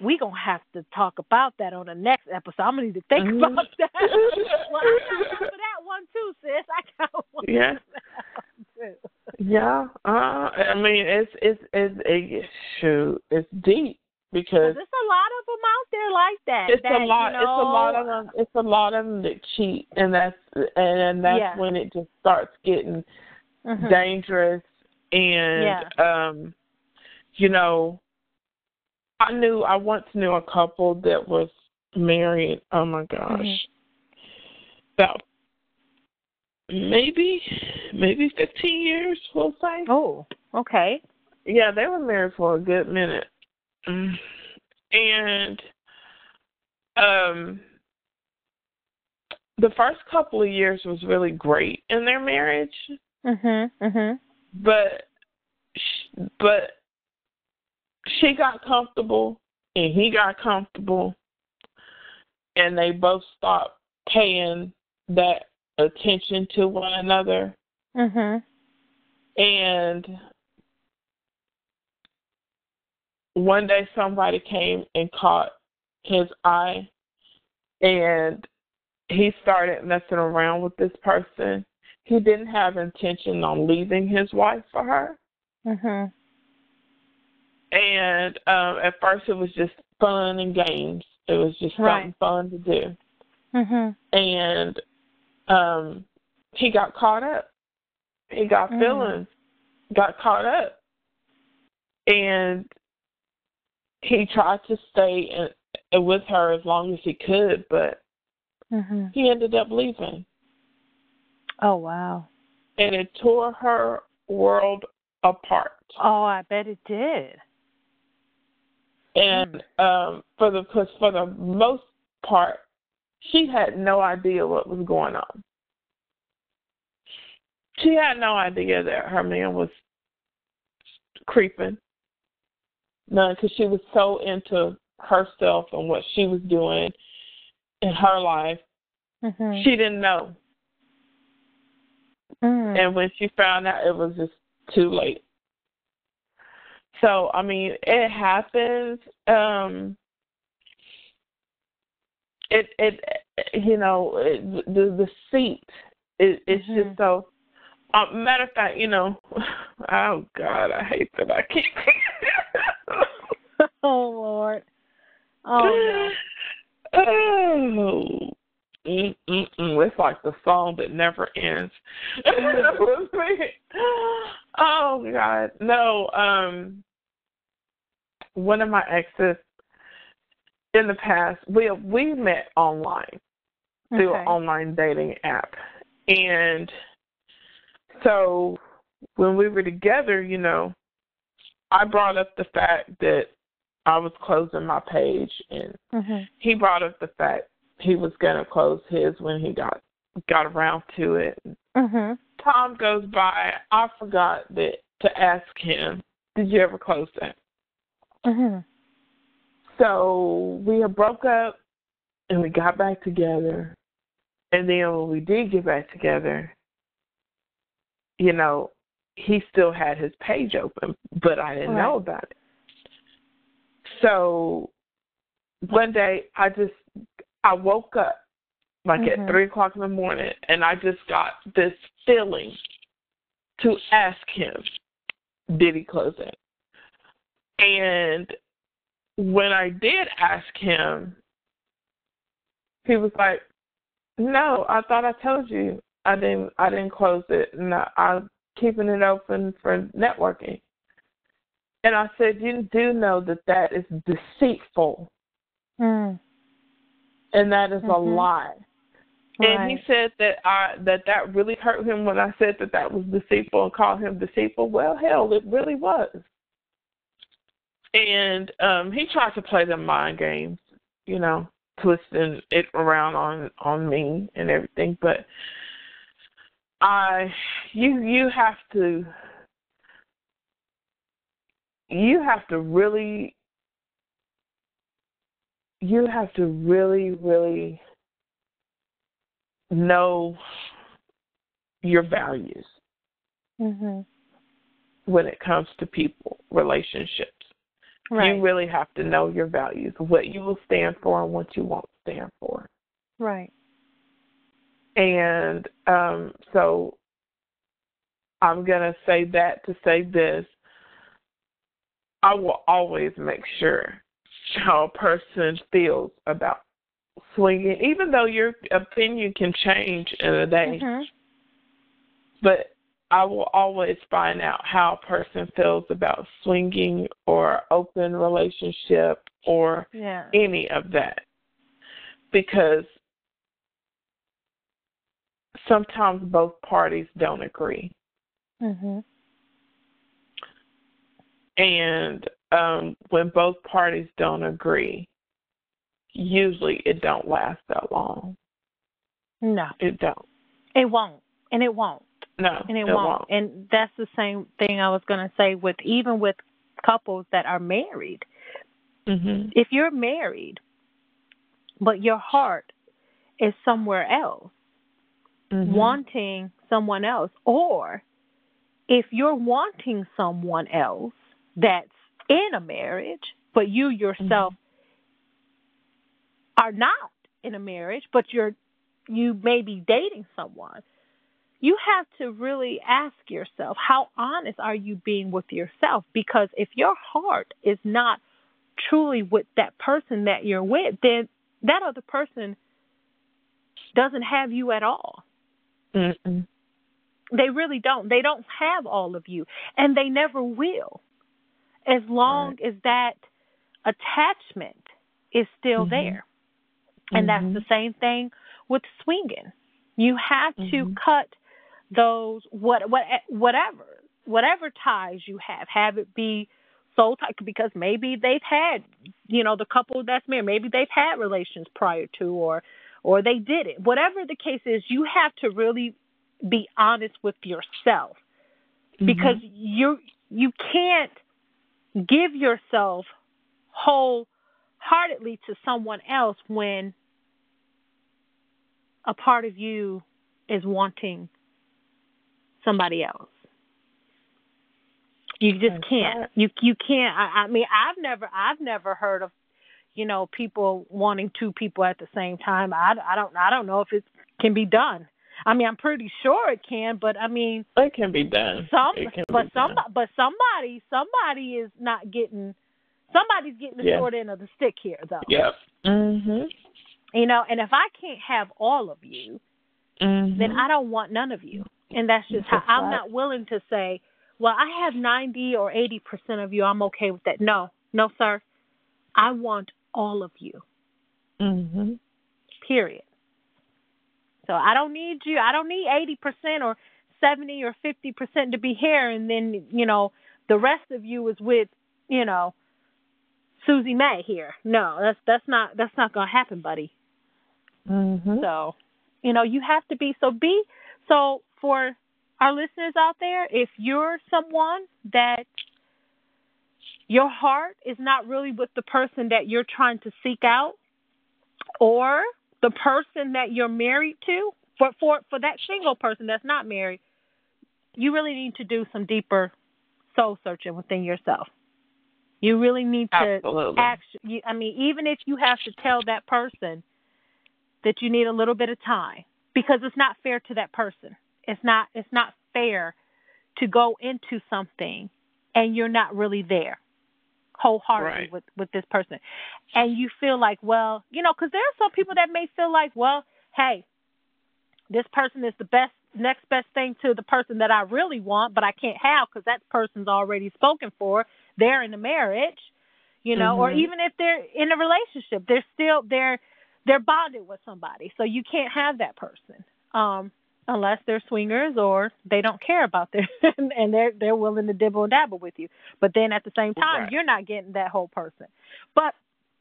we gonna have to talk about that on the next episode." I'm gonna need to think Mhm. about that. [laughs] well, I got one for that one too, sis. I got one. Yeah. For that one too. Yeah, uh, I mean it's it's it's it, shoot, it's deep because There's a lot of them out there like that. it's that, a lot. You It's a lot of them. It's a lot of them that cheat, and that's and, and that's Yeah. when it just starts getting Mhm. dangerous. And Yeah. um, you know, I knew I once knew a couple that was married. Oh my gosh, Mhm. about maybe maybe fifteen years, we'll say. Oh, okay. Yeah, they were married for a good minute. Mm. And um the first couple of years was really great in their marriage, Mhm. Mhm. but but she got comfortable and he got comfortable and they both stopped paying that attention to one another Mhm. and one day somebody came and caught his eye and he started messing around with this person. He didn't have intention on leaving his wife for her. Mhm. And um at first it was just fun and games. It was just Right. something fun to do. Mhm. And um he got caught up. He got Mm. feelings, got caught up. And he tried to stay in, with her as long as he could, but Mhm. he ended up leaving. Oh wow. And it tore her world apart. Oh, I bet it did. And um for the cause for the most part she had no idea what was going on. She had no idea that her man was creeping. None, because she was so into herself and what she was doing in her life. Mhm. She didn't know. Mm. And when she found out, it was just too late. So, I mean, it happens. Um, it, it, you know, it, the the seat. It, it's Mhm. just so. Uh, matter of fact, you know, [laughs] oh God, I hate that I keep. [laughs] [laughs] oh Lord. Oh Oh. Mm-mm-mm. It's like the song that never ends. oh God, no. Um, one of my exes in the past, we we met online through Okay. an online dating app, and so when we were together, you know, I brought up the fact that I was closing my page, and Mhm. he brought up the fact he was gonna close his when he got got around to it. Mhm. Time goes by, I forgot that to ask him, "Did you ever close that?" Mhm. So we had broke up, and we got back together, and then when we did get back together, you know, he still had his page open, but I didn't know about it. So one day I just I woke up like Mhm. at three o'clock in the morning and I just got this feeling to ask him, did he close it? And when I did ask him, he was like, No, I thought I told you I didn't I didn't close it and I, I'm keeping it open for networking. And I said, You do know that that is deceitful Mm. and that is a Mhm. lie. And he said that I that that really hurt him when I said that that was deceitful and called him deceitful. Well, hell, it really was. And um he tried to play them mind games, you know, twisting it around on on me and everything. But I, you you have to you have to really you have to really really know your values Mhm. when it comes to people, relationships. Right. You really have to know your values, what you will stand for and what you won't stand for. right. And um, so I'm going to say that to say this. I will always make sure how a person feels about swinging, even though your opinion can change in a day. Mhm. but I will always find out how a person feels about swinging or open relationship or Yeah. any of that because sometimes both parties don't agree Mhm. and um when both parties don't agree usually it don't last that long No, it don't it won't, and it won't. No and it, won't. And that's the same thing I was going to say with even with couples that are married. mhm If you're married, but your heart is somewhere else, mhm wanting someone else, or if you're wanting someone else that's in a marriage, but you yourself are not in a marriage, but you're you may be dating someone, you have to really ask yourself, how honest are you being with yourself? Because if your heart is not truly with that person that you're with, then that other person doesn't have you at all. Mm-mm. They really don't. They don't have all of you, and they never will. As long as that attachment is still Mhm. there. And that's Mhm. the same thing with swinging. You have to Mhm. cut those what what whatever whatever ties you have. Have it be soul tie because maybe they've had you know the couple that's married maybe they've had relations prior to or or they did it. Whatever the case is, you have to really be honest with yourself because Mhm. you you can't give yourself wholeheartedly to someone else when a part of you is wanting somebody else. You just can't. You you can't. I, I mean, I've never I've never heard of, you know, people wanting two people at the same time. I, I don't I don't know if it can be done. I mean, I'm pretty sure it can, but I mean, it can be done. Some, but some, but somebody, somebody is not getting. Somebody's getting the yeah. short end of the stick here, though. Yep. Mhm. You know, and if I can't have all of you, mm-hmm. then I don't want none of you. And that's just how I'm not willing to say, well, I have 90 or 80% of you. I'm okay with that. No, no, sir. I want all of you. Mm-hmm. Period. So I don't need you. I don't need 80% or 70 or 50% to be here, and then you know the rest of you is with you know Susie May here. No, that's that's not that's not gonna happen, buddy. Mm-hmm. So, you know, you have to be so be so for our listeners out there, if you're someone that your heart is not really with the person that you're trying to seek out or the person that you're married to, for for for that single person that's not married, you really need to do some deeper soul searching within yourself. You really need to Absolutely. act. I mean, even if you have to tell that person that you need a little bit of time, because it's not fair to that person. It's not. It's not fair to go into something and you're not really there wholeheartedly right. with with this person, and you feel like, well, you know, because there are some people that may feel like, well, hey, this person is the best next best thing to the person that I really want, but I can't have because that person's already spoken for. They're in a marriage, you know, mm-hmm. or even if they're in a relationship, they're still they're they're bonded with somebody, so you can't have that person. Um, unless they're swingers or they don't care about their [laughs] and they're they're willing to dibble and dabble with you. But then at the same time, right. you're not getting that whole person. But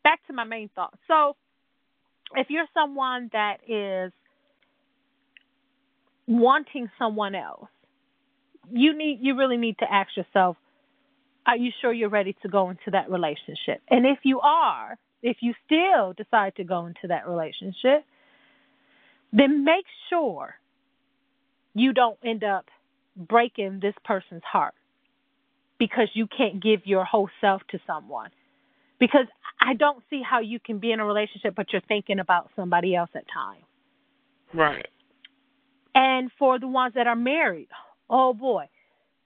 back to my main thought. So if you're someone that is wanting someone else, you need you really need to ask yourself, are you sure you're ready to go into that relationship? And if you are, if you still decide to go into that relationship, then make sure you don't end up breaking this person's heart because you can't give your whole self to someone. Because I don't see how you can be in a relationship but you're thinking about somebody else at times. Right. And for the ones that are married, oh boy.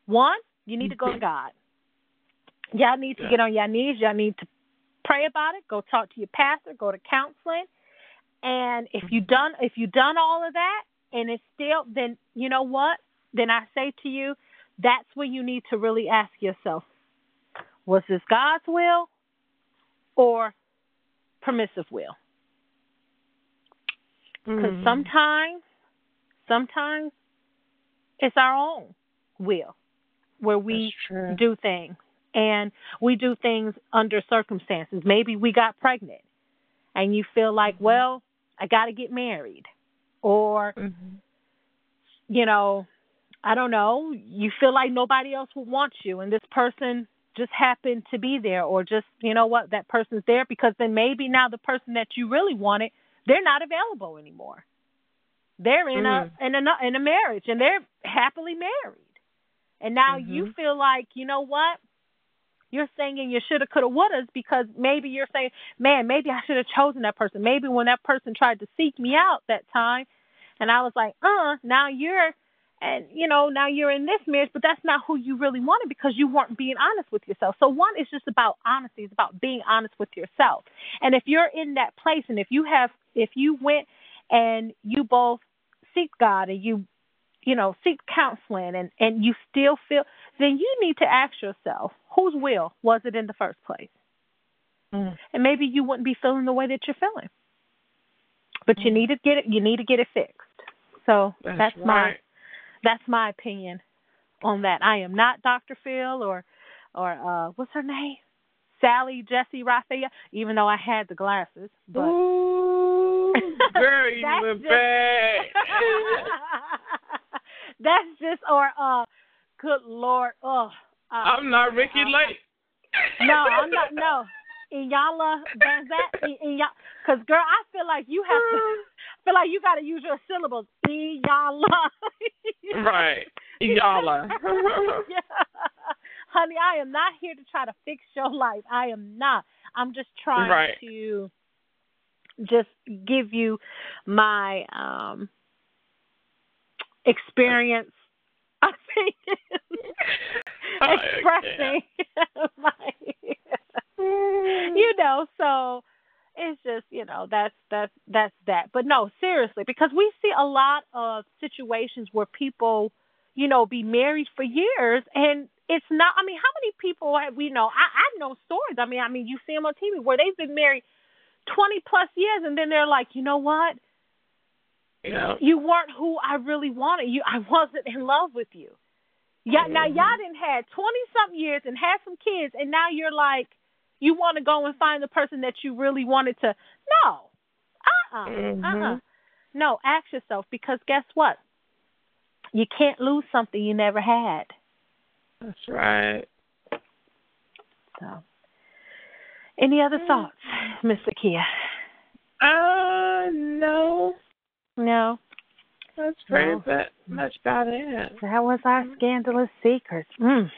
One, you need to go to God. Y'all need to yeah. get on your knees. Y'all need to pray about it. Go talk to your pastor. Go to counseling. And if mm-hmm. you done if you done all of that, and it's still then you know what? Then i say to you that's when you need to really ask yourself was this god's will or permissive will? Because mm. sometimes sometimes it's our own will where we do things and we do things under circumstances. Maybe we got pregnant and you feel like mm-hmm. well i got to get married or mm-hmm. you know i don't know you feel like nobody else would want you and this person just happened to be there or just you know what that person's there because then maybe now the person that you really wanted they're not available anymore they're in mm. a in a in a marriage and they're happily married and now mm-hmm. you feel like you know what you're saying you shoulda, coulda, wouldas because maybe you're saying, man, maybe I should have chosen that person. Maybe when that person tried to seek me out that time, and I was like, uh, now you're, and you know, now you're in this marriage, but that's not who you really wanted because you weren't being honest with yourself. So one is just about honesty. It's about being honest with yourself. And if you're in that place, and if you have, if you went and you both seek God and you you know, seek counseling and, and you still feel, then you need to ask yourself, whose will was it in the first place? Mm. And maybe you wouldn't be feeling the way that you're feeling. But mm. you need to get it you need to get it fixed. So that's, that's right. my that's my opinion on that. I am not Dr. Phil or or uh what's her name? Sally Jessy Raphael, even though I had the glasses. But Ooh, girl, [laughs] you went bad. [laughs] [laughs] that's just or uh good lord oh Uh, I'm not Ricki uh, Lake. no, I'm not. No, Iyanla Vanzant. Because girl, I feel like you have to [laughs] feel like you got to use your syllables. Iyanla. [laughs] right. Iyanla. [laughs] yeah. Honey, I am not here to try to fix your life. I am not. I'm just trying right. to just give you my um experience [laughs] I think expressing [laughs] my you know, so it's just, you know, that's that's that's that. But no, seriously, because we see a lot of situations where people, you know, be married for years and it's not I mean, how many people have we know? I I know stories. I mean, I mean, you see them on TV where they've been married 20 plus years and then they're like, "You know what? Yeah. You weren't who I really wanted. You I wasn't in love with you. Yeah, now Mm-hmm. y'all didn't had twenty something years and had some kids and now you're like you want to go and find the person that you really wanted to No. Uh-uh. Mhm. Uh-uh. No, ask yourself because guess what? You can't lose something you never had. That's right. So any other thoughts, Miss Akia? Uh, no. No. That's pretty No. but much about it. That was our scandalous secret. Mm.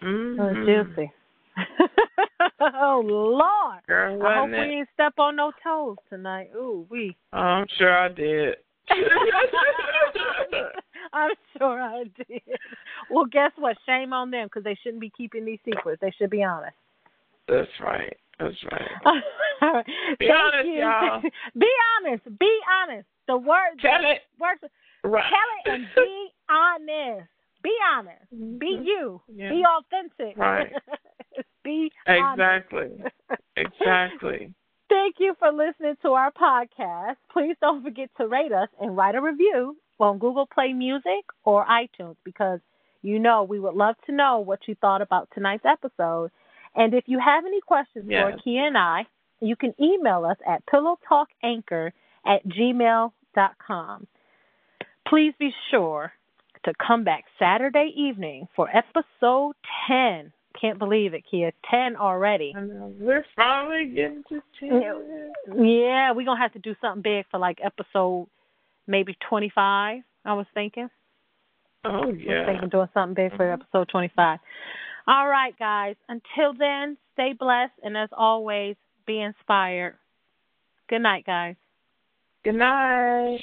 That was Mm-hmm. juicy. [laughs] oh Lord. Girl, I hope wasn't we it? didn't step on no toes tonight. Ooh, we. Oh, I'm sure I did. [laughs] I'm sure I did. Well, guess what? Shame on them because they shouldn't be keeping these secrets. They should be honest. That's right. That's right. [laughs] All right. Be Thank honest, you. y'all. [laughs] be honest. Be honest. The word. Tell it. Words. Right. Tell it and be [laughs] honest. Be honest. Be Mhm. you. Yeah. Be authentic. Right. be. Exactly. Exactly. Thank you for listening to our podcast. Please don't forget to rate us and write a review on Google Play Music or iTunes because you know we would love to know what you thought about tonight's episode. And if you have any questions Yes. for Kia and I, you can email us at pillowtalkanchor at gmail.com. Please be sure to come back Saturday evening for episode 10. Can't believe it, Kia. 10 already. We're finally getting to ten. Yeah, we're gonna have to do something big for like episode maybe twenty five, I was thinking. Oh I was yeah. thinking doing something big for Mhm. episode twenty five. All right, guys. Until then, stay blessed and as always, be inspired. Good night, guys. Good night.